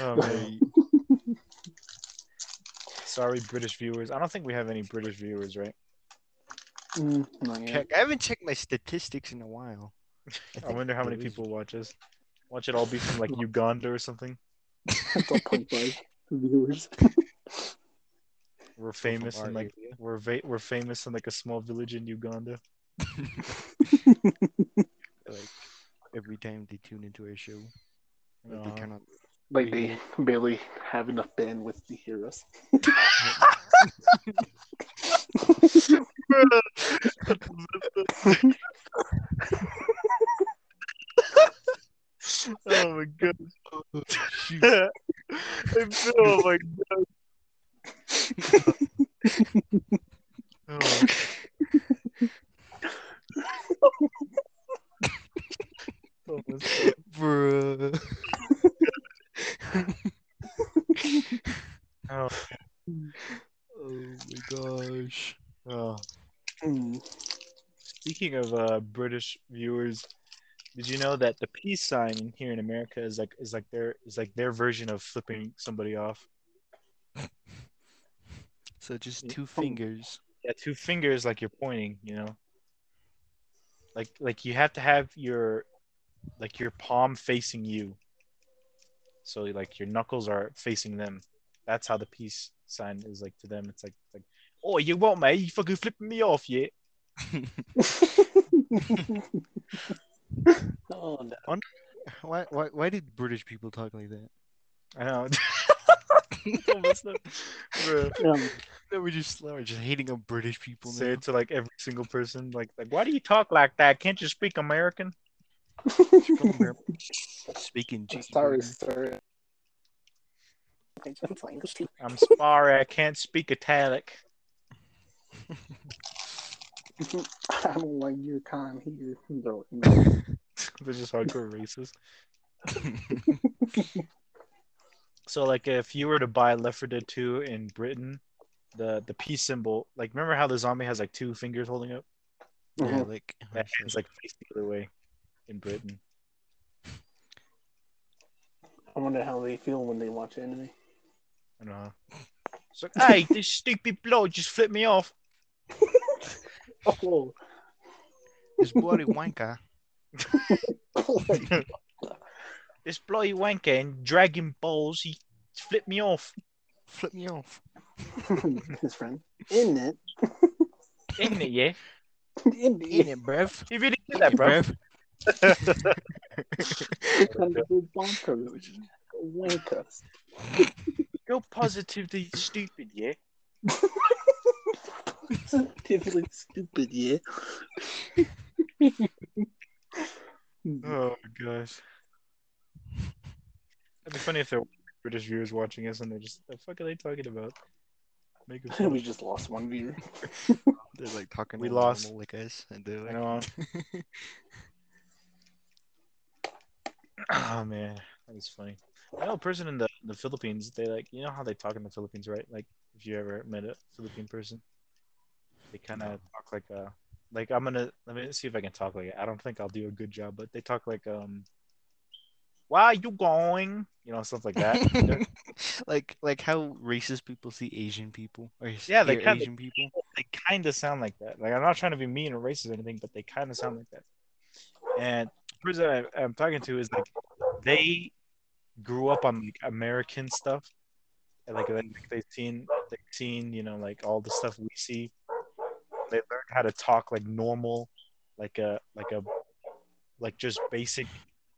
Oh, man. Sorry, British viewers. I don't think we have any British viewers, right? Mm, not yet. I haven't checked my statistics in a while. I think wonder how many people watch us. Watch it all be from like Uganda or something. That's all point five viewers. We're famous our in like area. we're va- we're famous in like a small village in Uganda. Like every time they tune into our show, like, Uh, they turn on. like they barely have enough bandwidth to hear us. oh my god! Shoot. I feel, oh my god! Oh. Oh, that's- Bruh. oh, Oh my gosh. oh. Mm. Speaking of uh, British viewers, did you know that the peace sign here in America is like is like their is like their version of flipping somebody off? So just two fingers. Yeah, two fingers like you're pointing, you know. Like like you have to have your like your palm facing you. So like your knuckles are facing them. That's how the peace sign is like to them. It's like like, oh you what mate? You fucking flipping me off yet? oh no. Why, why, why did British people talk like that? I know. Almost not- Bruh. Um, That we just we're just hating on British people Say now. it to like every single person. Like, like, why do you talk like that? Can't you speak American? Speaking I'm cheeky sorry, sir. I'm sorry, I can't speak Italic. I don't like your kind here. No, no. They're just hardcore racist. So, like, if you were to buy Left 4 Dead 2 in Britain, the the peace symbol, like, remember how the zombie has like two fingers holding up? yeah, Mhm. like That hand's like faced the other way in Britain. I wonder how they feel when they watch anime. I know. It's like, hey, this stupid bloke just flipped me off. Oh, this bloody wanker. This bloody wanker in Dragon Balls, he flipped me off. Flipped me off. his friend. In it. Isn't it, yeah? In In it. it, bruv. He really did that, bro. Thunderbolt bonkers. Wankers. You're positively stupid, yeah? Positively stupid, yeah. Oh my gosh. It'd be funny if there were British viewers watching us and they're just, what the fuck are they talking about? Make a we just lost one viewer. They're like talking. We lost. normal like us, and they're I like, know. Oh man, that was funny. I know a person in the the Philippines. They like you know how they talk in the Philippines, right? Like if you ever met a Philippine person, they kind of talk like a like I'm gonna let me see if I can talk like it. I don't think I'll do a good job, but they talk like um, where are you going? You know stuff like that. Like like how racist people see Asian people or Yeah, they kinda- Asian people. they kind of sound like that. Like I'm not trying to be mean or racist or anything, but they kind of sound like that. And the person I, I'm talking to is like they grew up on like American stuff, and like, like they've seen they've seen you know like all the stuff we see. They learned how to talk like normal, like a like a like just basic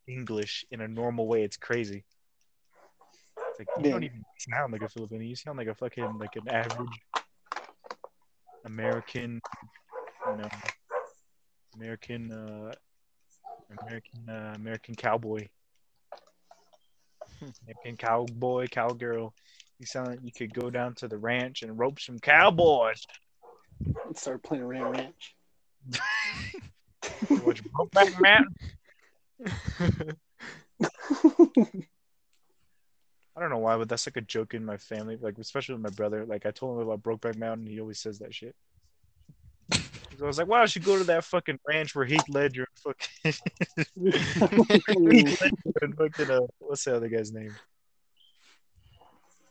English in a normal way. It's crazy. It's like you don't even sound like a Filipino. You sound like a fucking like an average American, you know, American, uh, American, uh, American cowboy, American cowboy, cowgirl. You sound like you could go down to the ranch and rope some cowboys. Let's start playing Ram Ranch. Watch Brokeback Mountain. I don't know why, but that's like a joke in my family, like especially with my brother. Like I told him about Brokeback Mountain, he always says that shit. So I was like, why don't you go to that fucking ranch where Heath Ledger and fucking Ledger and fucking uh, what's the other guy's name?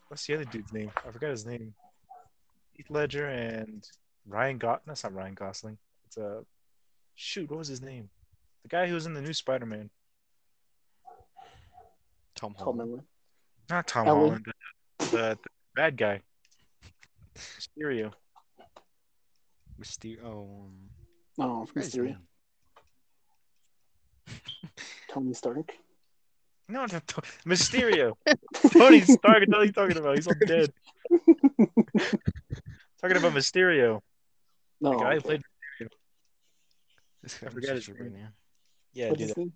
What's the other dude's name? I forgot his name. Heath Ledger and Ryan Got that's not Ryan Gosling. It's a uh, shoot, what was his name? The guy who was in the new Spider Man. Tom Tom Holland. Miller. Not Tom Ellen. Holland, the, the, the bad guy. Mysterio. Mysterio. Oh, um, Oh, I forgot Mysterio. Tony Stark. No, not To- Mysterio. Tony Stark. What are you talking about? He's all dead. talking about Mysterio. No, oh, The guy who played. I forgot his search right name. Yeah, What's dude. his?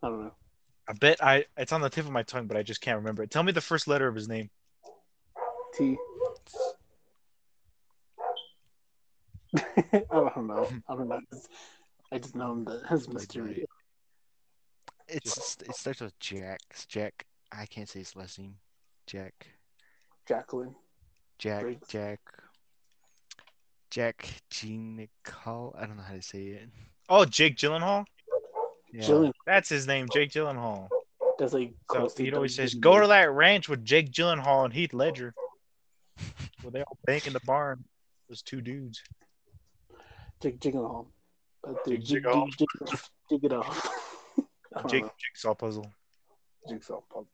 I don't know. I bet I. It's on the tip of my tongue, but I just can't remember it. Tell me the first letter of his name. T. I don't know. I don't know. I just know him that has Like, Mysterio. It's it starts with Jack. It's Jack. I can't say his last name. Jack. Jacqueline. Jack. Briggs. Jack. Jack G. Nicole. I don't know how to say it. Oh, Jake Gyllenhaal. Yeah. Jillian. That's his name, Jake Gyllenhaal. That's like So close he always says, "Go to that ranch with Jake Gyllenhaal and Heath Ledger." Where they all bank in the barn. Those two dudes. Jig Gyllenhaal. Uh, but the Jig jig, Gyllenhaal. jig, jig, jig it off. Jake know. Jigsaw puzzle. Jigsaw puzzle.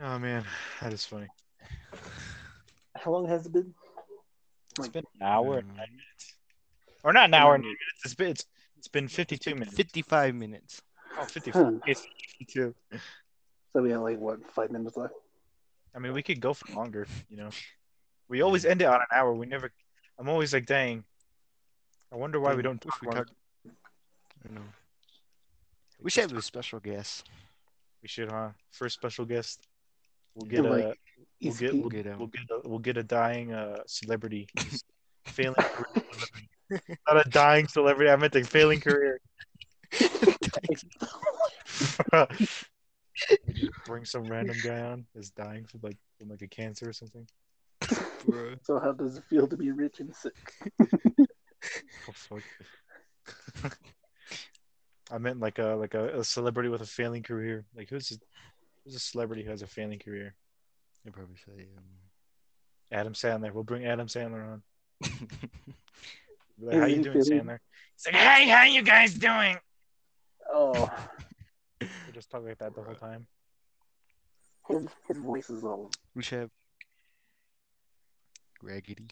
Oh man, that is funny. How long has it been? It's Like been an mm. hour and nine minutes. or not an hour and eight minutes. It's been it's, it's been 52 minutes. 55 minutes. Oh, 54. Huh. It's 52. So we have like what five minutes left. I mean, we could go for longer, you know. We always end it on an hour. We never. I'm always like, dang. I wonder why we don't talk we talk- I know. We should have a special guest. We should, huh? First special guest. We'll get like, a we'll get we'll, Get, we'll get a, we'll get a dying uh celebrity, Just failing celebrity. not a dying celebrity. I meant a failing career. Bring some random guy on that's dying from like from like a cancer or something. Bro. So how does it feel to be rich and sick? Oh fuck. I meant like a like a, a celebrity with a failing career. Like who's a, who's a celebrity who has a failing career? I'd probably say Adam Sandler. We'll bring Adam Sandler on. um, Be like, how Is you doing, failing? Sandler? He's like, hey, how you guys doing? Oh, We just talk like that the whole time. his his voice is all. we should have Raggedy.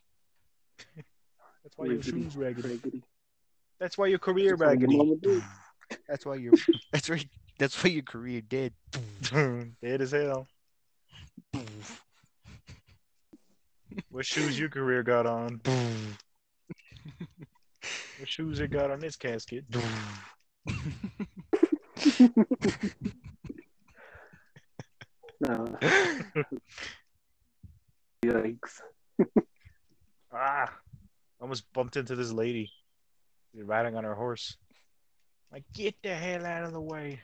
That's why your Raggedy. shoes raggedy. raggedy. That's why your career That's raggedy. That's why you're. that's why. That's why your career dead. Dead as hell. What shoes your career got on? what shoes it got on this casket? No. Yikes. ah, almost bumped into this lady riding on her horse. Like, get the hell out of the way!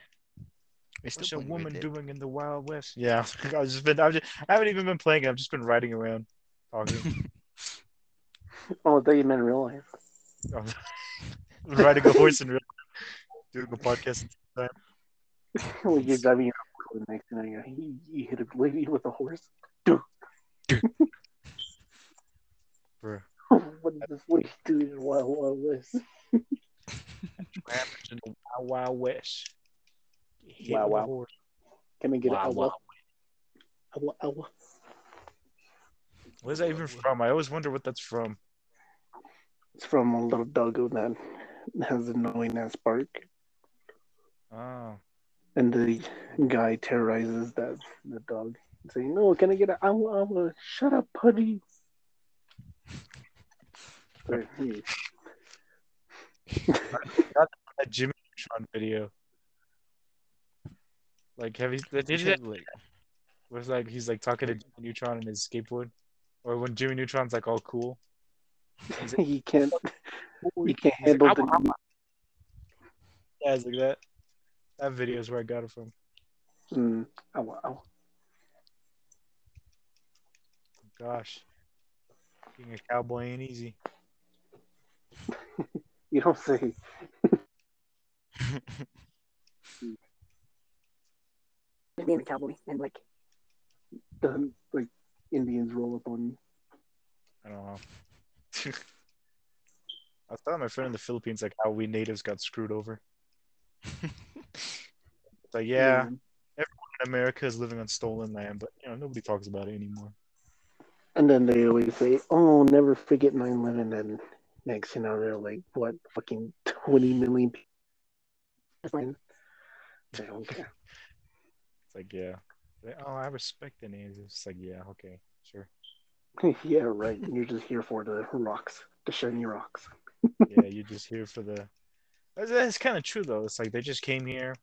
I What's a woman doing in the Wild West? Yeah, I've just been. I've just, I haven't even been playing. it. I've just been riding around, talking, Oh, I thought you meant real life. riding a horse in real life, doing a podcast. when you're driving around the next thing you, know, you, you hit a lady with a horse. Bruh. what is this lady doing in Wild Wild West? Trapped in the Wild Wild West. Hit Wow, wow. horse. Can we get Wow, it? wow. Awa, awa. Where's that even from? I always wonder what that's from. It's from a little doggo that has an annoying ass bark, Oh, and the guy terrorizes that the dog, saying, "No, can I get it? Awa, awa. Shut up, putty." So, he- that Jimmy Neutron video. Like, have you? Did you like, was like he's like talking to Jimmy Neutron and his skateboard, or when Jimmy Neutron's like all cool. He's like, he can't. He can't he's like, handle "Ow, the. ow, ow." Yeah, it's like that. That video is where I got it from. Mm, awa, awa. Gosh, being a cowboy ain't easy. You don't say. being a cowboy and like The, like Indians roll up on you. I don't know. I was telling my friend in the Philippines like how we natives got screwed over. It's like yeah, Mm. America is living on stolen land, but you know nobody talks about it anymore. And then they always say, "Oh, never forget 9/11." And next, you know, they're like, "What? Fucking 20 million people." just like They don't care. It's like yeah, Like, oh I respect the names. It's like yeah, okay, sure. yeah, right. You're just here for the rocks, the shiny rocks. Yeah, you're just here for the. That's, that's kind of true though. It's like they just came here.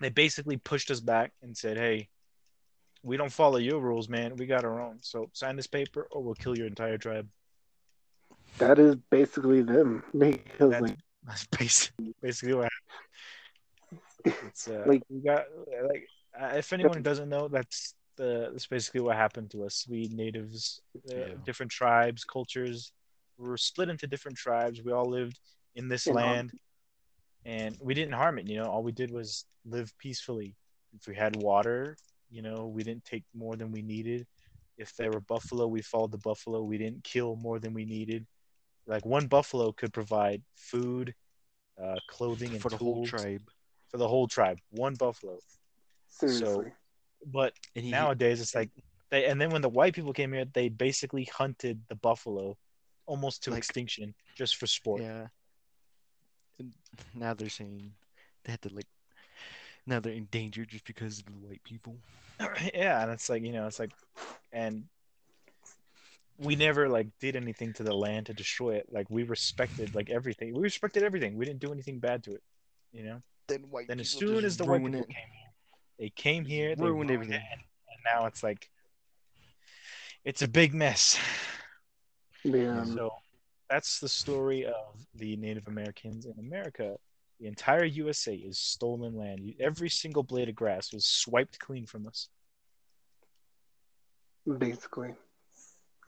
They basically pushed us back and said, "Hey, we don't follow your rules, man. We got our own. So sign this paper, or we'll kill your entire tribe." That is basically them. Because That's, like, that's basically basically what happened. It's uh, Like- we got like uh, if anyone doesn't know, that's the that's basically what happened to us. We natives, uh, Yeah. different tribes, cultures, we were split into different tribes. We all lived in this In land, and we didn't harm it. You know, all we did was live peacefully. If we had water, you know, we didn't take more than we needed. If there were buffalo, we followed the buffalo. We didn't kill more than we needed. Like one buffalo could provide food, uh, clothing, and for the whole tribe. for the whole tribe. One buffalo. Seriously, But And he, nowadays, it's like they. And then when the white people came here, they basically hunted the buffalo almost to Like- extinction just for sport. Yeah. And now they're saying they had to like. Now they're endangered just because of the white people. yeah, and it's like you know, it's like, and we never like did anything to the land to destroy it. Like we respected like everything. We respected everything. We didn't do anything bad to it. You know. Then white. Then as soon as the white people it. came here, they came here, they ruined ruined everything. it, and, and now it's like it's a big mess. Yeah. So that's the story of the Native Americans in America. The entire USA is stolen land. Every single blade of grass was swiped clean from us. Basically,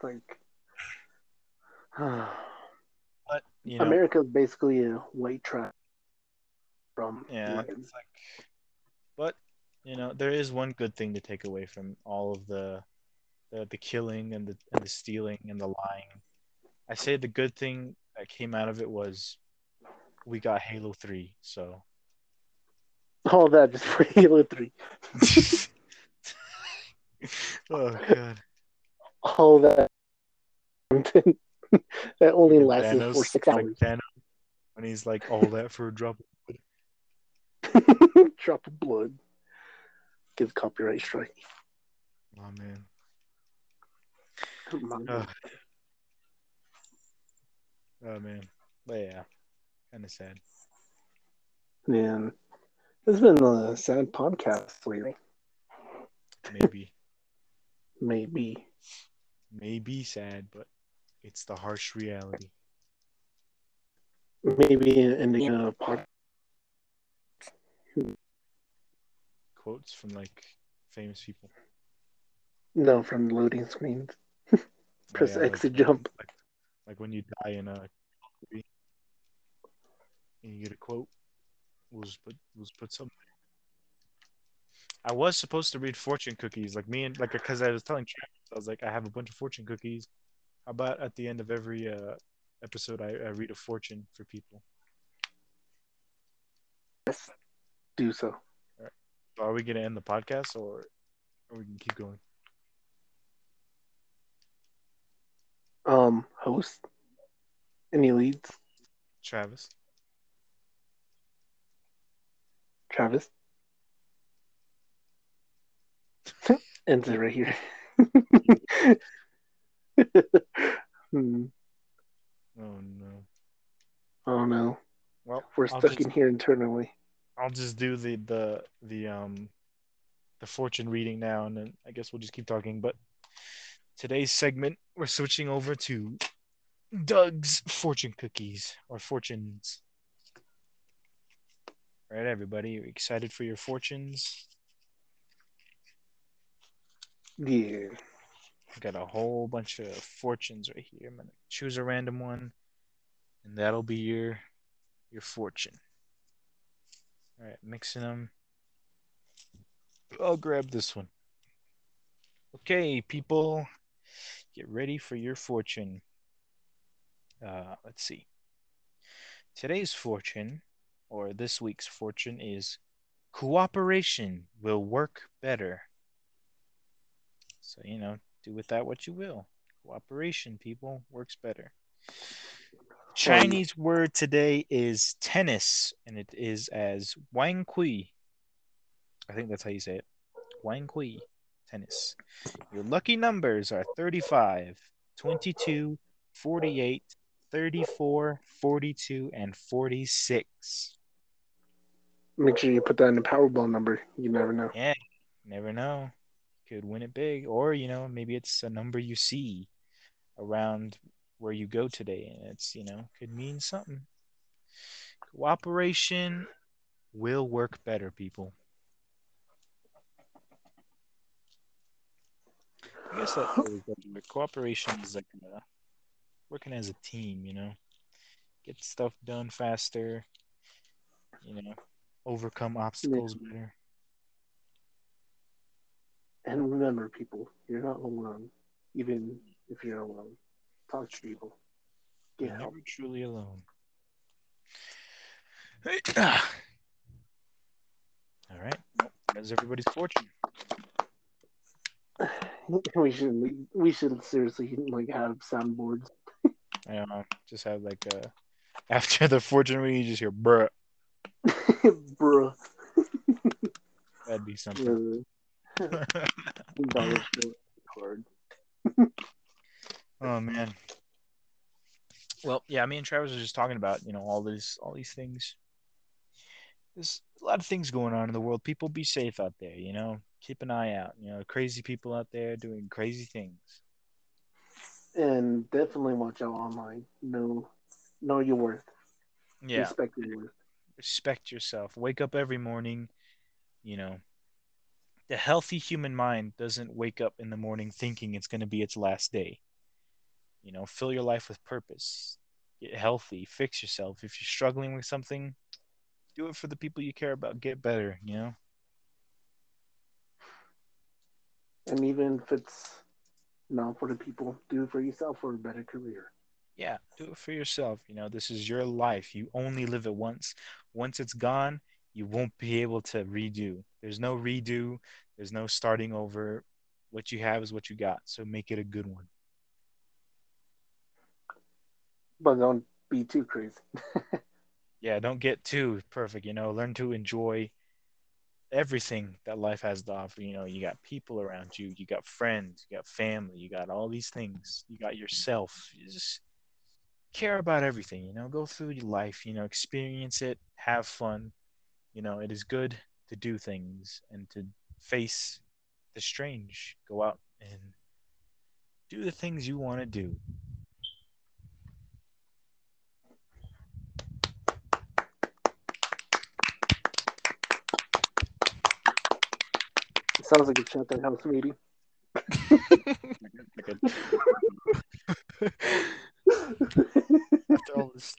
like But you know, America's basically a white trash from yeah, it's like, but you know, there is one good thing to take away from all of the the, the killing and the and the stealing and the lying. I say the good thing that came out of it was we got Halo Three. So All that just for Halo Three. oh god. All that that only Freaking lasted Thanos, for six like hours. When he's like all that for a drop. of blood Drop of blood. Give copyright strike. Oh man. On. Ugh. Oh man. But yeah. Kind of sad. Man, it's been a sad podcast lately. Maybe. Maybe. Maybe sad, but it's the harsh reality. Maybe ending a podcast. Quotes from like famous people. No, from loading screens. Press Oh, X to like- jump. Like, like when you die in a movie and you get a quote. We'll just put we'll just put something. I was supposed to read fortune cookies, like me and like because I was telling Travis, I was like, I have a bunch of fortune cookies. How about at the end of every uh, episode, I, I read a fortune for people? Yes, do so. Are we gonna end the podcast or, or we can keep going? Um, host. Any leads? Travis, Travis? Ends it right here. hmm. oh no. Oh no. Well, We're I'll stuck just- in here internally. I'll just do the the the um the fortune reading now, and then I guess we'll just keep talking. But today's segment, we're switching over to Doug's fortune cookies or fortunes. All right, everybody, you excited for your fortunes? Yeah. I've Got a whole bunch of fortunes right here. I'm gonna choose a random one, and that'll be your your fortune. All right, mixing them. I'll grab this one. Okay, people, get ready for your fortune. Uh, let's see. Today's fortune, or this week's fortune, is cooperation will work better. So, you know, do with that what you will. Cooperation, people, works better. Chinese word today is tennis, and it is as Wang Kui. I think that's how you say it. Wang Kui, tennis. Your lucky numbers are 35, 22, 48, 34, 42, and 46. Make sure you put that in the Powerball number. You never know. Yeah, never know. Could win it big. Or, you know, maybe it's a number you see around where you go today. And it's, you know, could mean something. Cooperation will work better, people. I guess that really goes with cooperation is like uh, working as a team, you know, get stuff done faster, you know, overcome obstacles better. And remember, people, you're not alone. Even if you're alone, talk to people. Get You're never truly alone. ah. All right. Well, That's everybody's fortune. We should we should seriously like have soundboards. I don't know. Just have like a after the fortune reading, you just hear bruh. Bruh. That'd be something. Uh, card. Oh man. Well, yeah, me and Travis were just talking about, you know, all these all these things. There's a lot of things going on in the world. People be safe out there, you know. Keep an eye out. You know, crazy people out there doing crazy things. And definitely watch out online. Know know your worth. Yeah. Respect your worth. respect yourself. Wake up every morning, you know. The healthy human mind doesn't wake up in the morning thinking it's going to be its last day. You know, fill your life with purpose. Get healthy, fix yourself. If you're struggling with something, do it for the people you care about. Get better, you know. And even if it's not for the people, do it for yourself for a better career. Yeah, do it for yourself. You know, this is your life. You only live it once. Once it's gone, you won't be able to redo. There's no redo, there's no starting over. What you have is what you got. So make it a good one. But don't be too crazy. yeah, don't get too perfect. You know, learn to enjoy everything that life has to offer. You know, you got people around you, you got friends, you got family, you got all these things, you got yourself. You just care about everything. You know, go through your life. You know, experience it, have fun. You know, it is good to do things and to face the strange. Go out and do the things you want to do. Sounds like a shut that house meeting. After all this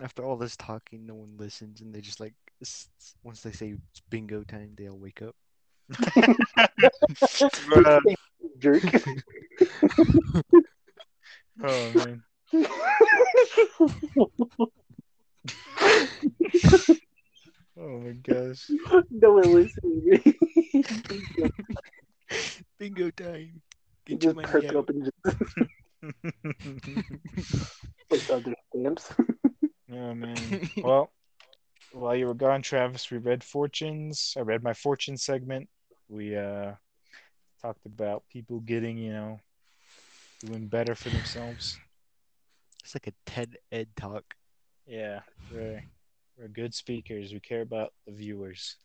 after all this talking no one listens and they just like s- s- once they say it's bingo time they all wake up Jerk. Oh man. Oh my gosh. no one listening. bingo time You get your just money perk out. up and just put other stamps. oh man. Well, while you were gone, Travis, we read fortunes. I read my fortune segment. We uh talked about people getting, you know, doing better for themselves. it's like a ted ed talk Yeah, we're we're good speakers. We care about the viewers.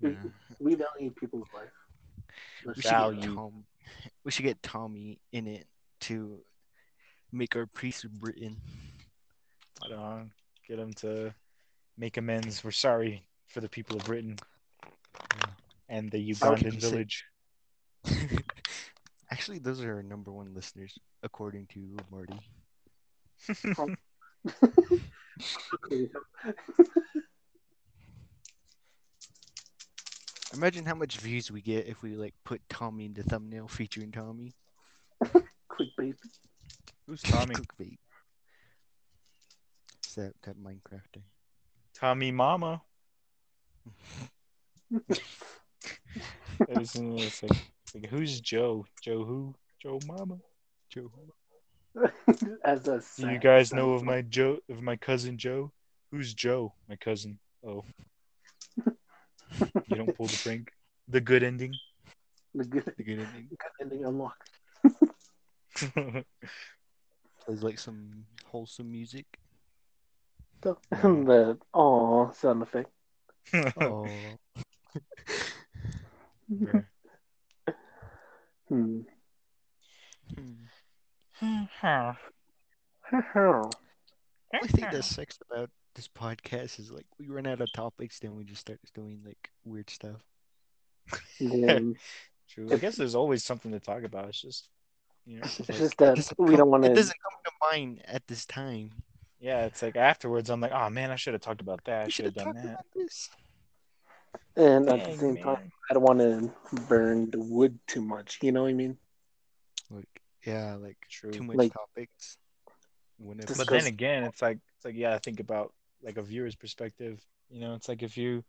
Yeah. we value people's life. we Let's should Value. get Tom we should get Tommy in it to make our priest of Britain I don't know, get him to make amends. We're sorry for the people of Britain and the How could Ugandan say- village. Actually, those are our number one listeners, according to Marty. Imagine how much views we get if we like put Tommy in the thumbnail featuring Tommy. Clickbait. Who's Tommy? Clickbait. It's that that Minecrafter. Tommy Mama. it's, it's like, it's like, who's Joe? Joe who? Joe Mama. Joe. As a Do you guys sad know of my Joe of my cousin Joe? Who's Joe? My cousin. Oh. You don't pull the prank. The good ending. the good, The good ending. good ending unlocked? Plays like some wholesome music. The, the aw sound effect. Oh. Yeah. Hmm. Hmm. Only thing that sucks about this podcast is like we run out of topics, then we just start doing like weird stuff. Then True. I guess there's always something to talk about. It's just you know, it's it's like- just that doesn't we come- don't want to. It doesn't come to mind at this time. yeah, it's like afterwards I'm like, oh man, I should have talked about that. I should have done that. about this. And at the Dang, same time. I don't want to burn the wood too much. You know what I mean? Like yeah, like True. too much Like- topics. Whenever Just But then again, it's like it's like yeah, I think about like a viewer's perspective. You know, it's like if you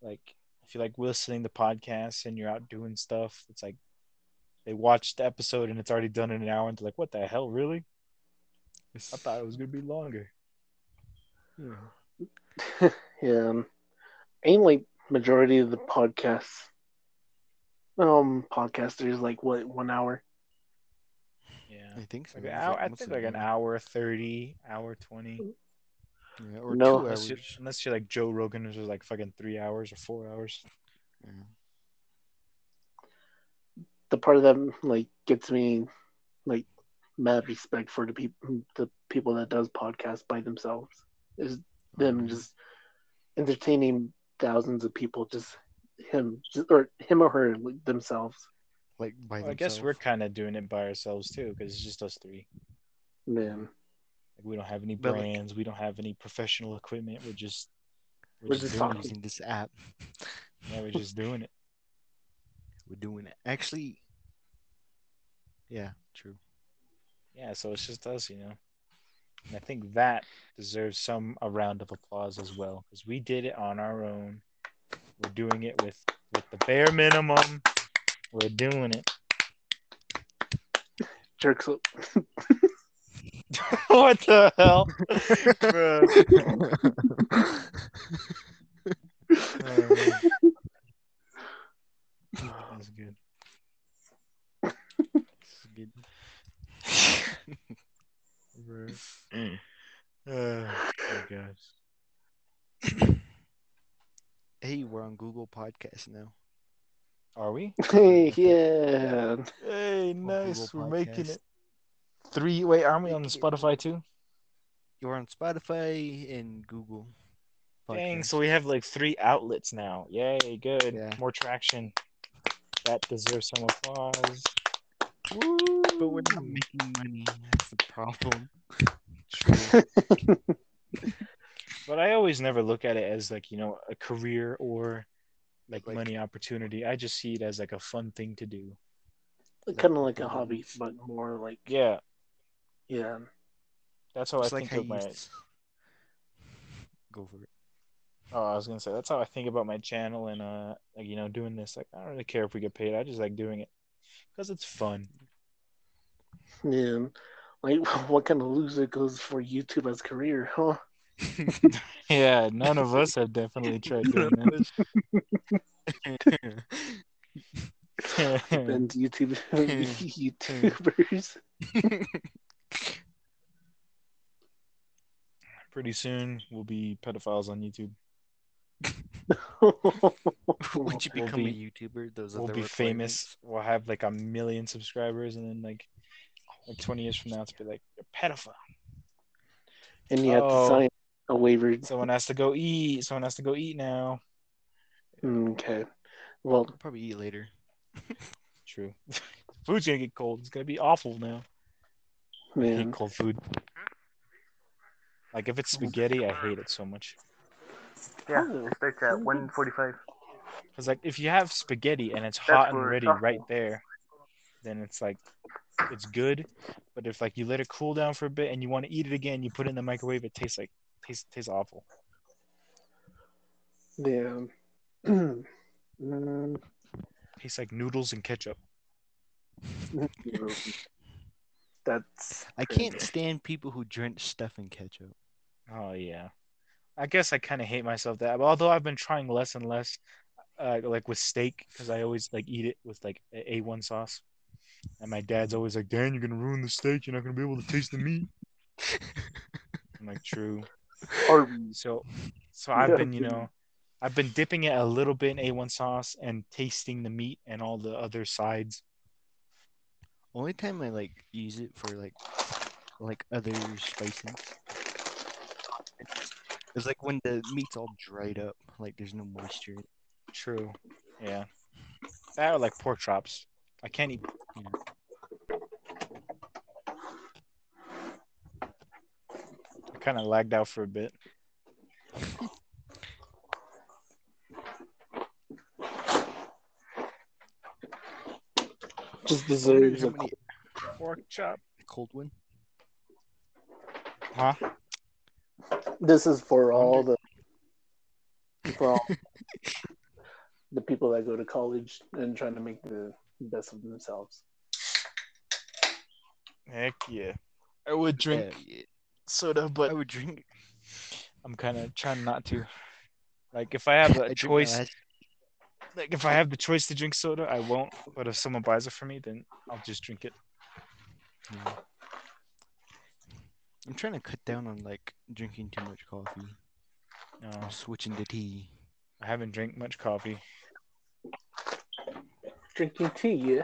like if you like listening to podcasts and you're out doing stuff, it's like they watch the episode and it's already done in an hour and they're like, What the hell, really? I thought it was gonna be longer. Yeah. Yeah. um, Ain't like majority of the podcasts. Um, podcasters like what one hour. Yeah. I think so. Like hour, I think like an hour thurty, hour twenty. Yeah, or No. two Unless, You, unless you're like Joe Rogan, which is like fucking three hours or four hours. Yeah. The part of that like gets me like mad respect for the people the people that does podcasts by themselves is them Mhm. just entertaining thousands of people just him just, or him or her like, themselves like by Well, I guess we're kind of doing it by ourselves too, because it's just us three. man Like we don't have any But, like- brands, we don't have any professional equipment. We're just we're, We're just, just doing talking. it. using this app. Yeah, we're just doing it. We're doing it. Actually, yeah, true. Yeah, so it's just us, you know. And I think that deserves some a round of applause as well, because we did it on our own. We're doing it with with the bare minimum. We're doing it. jerks up. what the hell, bro? Oh, that's good. That's good. Bro. Oh my gosh. hey, we're on Google Podcast now. Are we? hey yeah Hey, nice. We're making it. Three. Wait, aren't we on Spotify too? You're on Spotify and Google. Dang, so we have like three outlets now. Yay, good. Yeah. More traction. That deserves some applause. but we're not making money. That's the problem. But I always never look at it as like, you know, a career or like, Like- money opportunity. I just see it as like a fun thing to do. kind of like a hobby but more like Yeah, yeah that's how It's I like think how of my. s- Go for it. Oh, I was gonna say that's how I think about my channel and uh, like you know, doing this. Like, I don't really care if we get paid. I just like doing it because it's fun. yeah like what kind of loser goes for YouTube as career huh Yeah, none of us have definitely tried doing that. and YouTube YouTubers Pretty soon we'll be pedophiles on YouTube. Once you We'll become a be- YouTuber, those We'll be famous. We'll have like a million subscribers, and then like like twenty years from now, it's be like you're a pedophile. and you have Oh. to sign a waiver Someone has to go eat. Someone has to go eat now. okay well I'll probably eat later. True. Food's gonna get cold. It's gonna be awful now. I man hate cold food. Like if it's spaghetti, I hate it so much. Yeah, it starts at 145. Cause like if you have spaghetti and it's That's hot and ready softball. right there, then it's like it's good. But if like you let it cool down for a bit and you want to eat it again, you put it in the microwave, it tastes like tastes tastes awful. yeah tastes like noodles and ketchup. that's I can't stand people who drench stuff in ketchup. Oh yeah. I guess I kind of hate myself that. Although I've been trying less and less, uh, like with steak, because I always like eat it with like a A1 sauce. And my dad's always like, "Dan, you're gonna ruin the steak. You're not gonna be able to taste the meat." I'm like, "True." or So, so I've been, you Yeah. know, I've been dipping it a little bit in A1 sauce and tasting the meat and all the other sides. Only time I like use it for like like other spices is like when the meat's all dried up, like there's no moisture. True. Yeah. That or like pork chops. I can't eat. you I kind of lagged out for a bit. just deserves a many Pork chop. cold one. Huh? This is for all the for all the people that go to college and trying to make the best of themselves. Heck yeah. I would drink Yeah, yeah, soda, I would drink. I'm kind of trying not to. Like if I have I a drink choice, last- like if I have the choice to drink soda, I won't. But if someone buys it for me, then I'll just drink it. yeah. I'm trying to cut down on like drinking too much coffee. No, I'm switching to tea. I haven't drank much coffee. Drinking tea, yeah.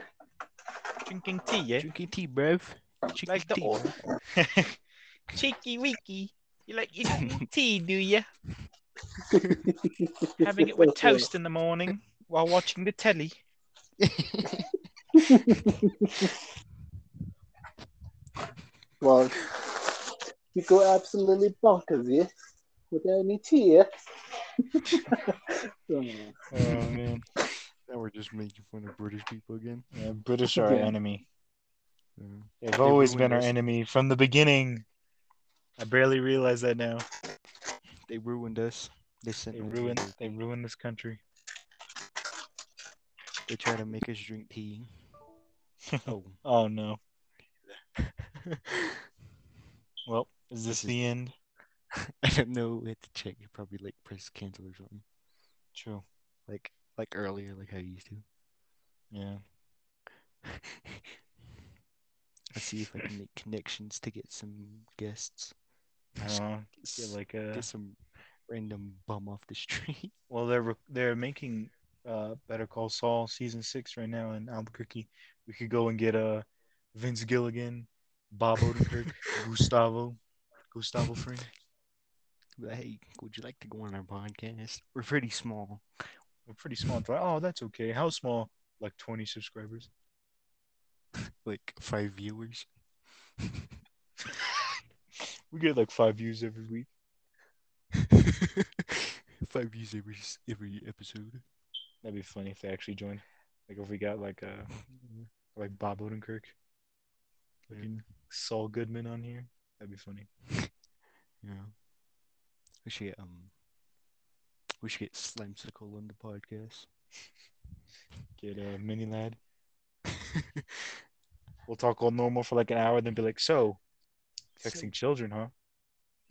Drinking tea, yeah. Drinking tea, bruv. Drinking Like the tea, old. bruv. Cheeky weeky. You like your tea, do you? Having it with toast in the morning while watching the telly. Well, you go absolutely bonkers, yeah? Without any tea, yeah? Oh, Oh man, Now we're just making fun of British people again. yeah, British are our enemy. Yeah. They've They always ruined been our us. enemy from the beginning. I barely realize that now. They ruined us. They sent They ruined. over. They ruined this country. They try to make us drink tea. Oh. Oh no. Well, is this This is- the end? I don't know. We have to check. You probably like press cancel or something. True. Like like earlier, like how you used to. Yeah. Let's see if I can make connections to get some guests. I don't know. Get like a. Get uh, some random bum off the street. Well, they're re- they're making uh Better Call Saul season six right now in Albuquerque. We could go and get uh Vince Gilligan, Bob Odenkirk, Gustavo, Gustavo Fring. Hey, would you like to go on our podcast? We're pretty small. We're pretty small. Oh, that's okay. How small? Like twenty subscribers. Like five viewers. We get like five views every week. five views every every episode. That'd be funny if they actually joined. Like if we got like uh like Bob Odenkirk, Yeah. fucking Saul Goodman on here. That'd be funny. Yeah. We should get um. We should get Slimesicle on the podcast. Get a uh, MiniLadd. We'll talk all normal for like an hour, then be like, so texting children, huh?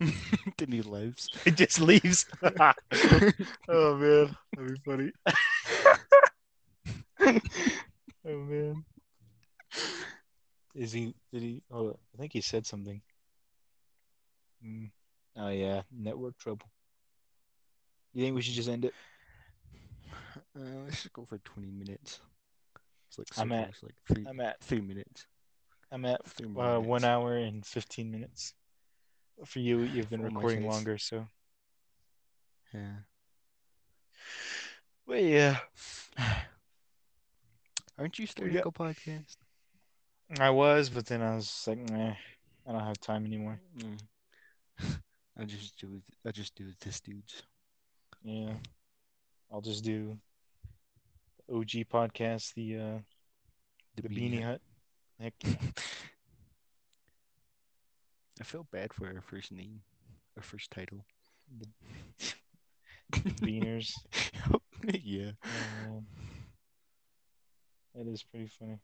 then he lives. It just leaves. oh man, that'd be funny. Oh man. Is he? Did he? Oh, I think he said something. Hmm. Oh yeah, network trouble. You think we should just end it? Uh, let's just go for twenty minutes. It's like I'm at- far it's like three I'm at three minutes. I'm at Three uh, minutes. one hour and fifteen minutes. For you, you've been For recording longer, so. Yeah. But yeah, Aren't you starting got- a podcast? I was, but then I was just like, nah, I don't have time anymore. Mm. I just do I just do this dudes. Yeah, I'll just do the OG podcast, the uh, the Beanie Hut. Heck, yeah. I feel bad for our first name, our first title. Beaners. yeah. Man. It is pretty funny.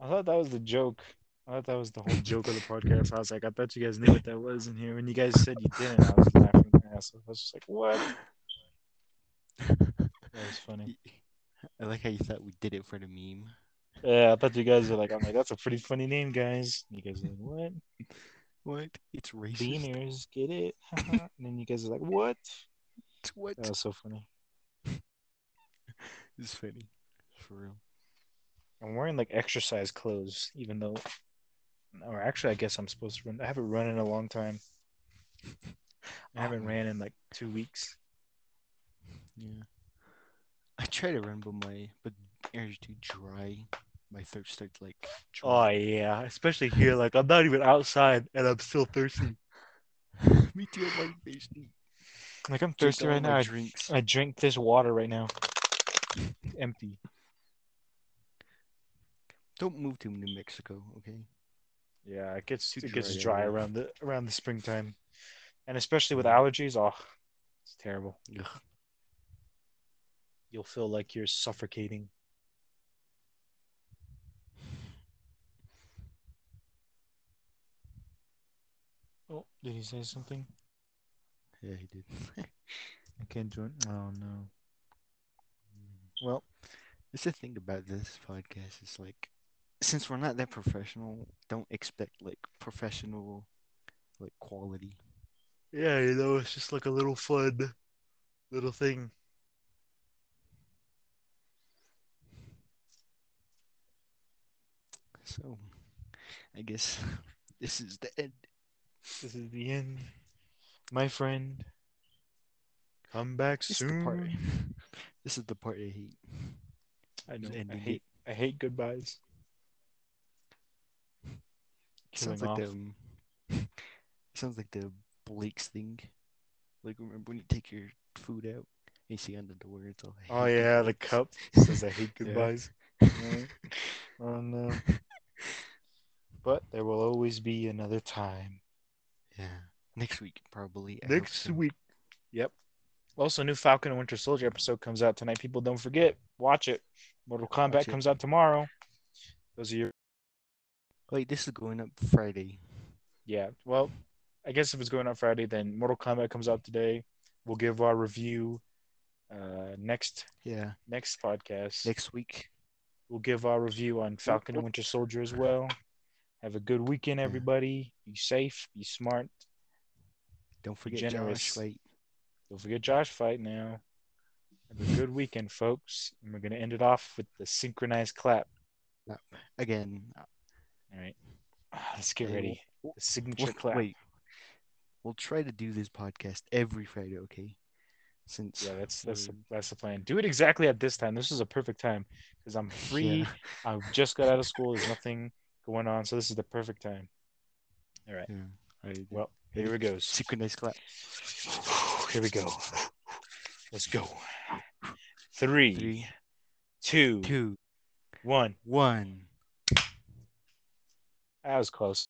I thought that was the joke. I thought that was the whole joke of the podcast. I was like, I thought you guys knew what that was in here. When you guys said you didn't, I was laughing my ass off. I was just like, what? That was funny. I like how you thought we did it for the meme. Yeah, I thought you guys were like, I'm like, that's a pretty funny name, guys. And you guys are like, what? What? It's racist. Beaners, get it? and then you guys are like, what? It's what? That was so funny. It's funny. For real. I'm wearing like exercise clothes, even though, or actually, I guess I'm supposed to run. I haven't run in a long time. I haven't Oh. ran in like two weeks. Yeah. I try to run, but my but air is too dry. My throat starts like. Oh yeah, especially here. Like I'm not even outside, and I'm still thirsty. Me too. I'm like thirsty. Like I'm thirsty right now. Drinks. I drink this water right now. Empty. Don't move to New Mexico, okay? Yeah, it gets Too it gets dry dry around the around the springtime, and especially with mm. allergies. Oh, it's terrible. Ugh. You'll feel like you're suffocating. Oh, did he say something? Yeah, he did. I can't join. Oh no. Well, That's the thing about this podcast It's like, since we're not that professional, don't expect like professional, like quality. yeah, you know, it's just like a little fun, little thing. So, I guess this is the end. This is the end, my friend. Come back This is part. soon. This is the part I hate. I know. I ending hate. I hate goodbyes. Sounds like off. the um, sounds like the Blake's thing. Like remember when you take your food out, and you see on the door it's all. Oh hate yeah, the cup says I hate Yeah. goodbyes. Yeah. Oh no. But there will always be another time. Yeah, next week probably. I Next so. week. Yep. Also, new Falcon and Winter Soldier episode comes out tonight. People don't forget. Watch it. Mortal Kombat Watch it. comes out tomorrow. Those are your Wait, this is going up Friday. yeah. Well, I guess if it's going up Friday, then Mortal Kombat comes out today. We'll give our review uh next Yeah, next podcast. next week. We'll give our review on Falcon and Winter Soldier as well. Have a good weekend, everybody. Be safe, be smart. Don't forget generous. Josh. Wait, Don't forget Josh fight now. Have a good weekend, folks. And we're gonna end it off with the synchronized clap. again. All right. Ah, Let's get ready. The signature we'll- clap. Wait, we'll try to do this podcast every Friday. Okay, since Yeah, that's that's the, that's the plan. Do it exactly at this time. This is a perfect time because I'm free. Yeah, I just got out of school. There's nothing going on, so this is the perfect time. All right. yeah. All right, Well, here it goes. synchronized clap. Here we go. Let's go. Three, Three, two, two, one. one. Was close.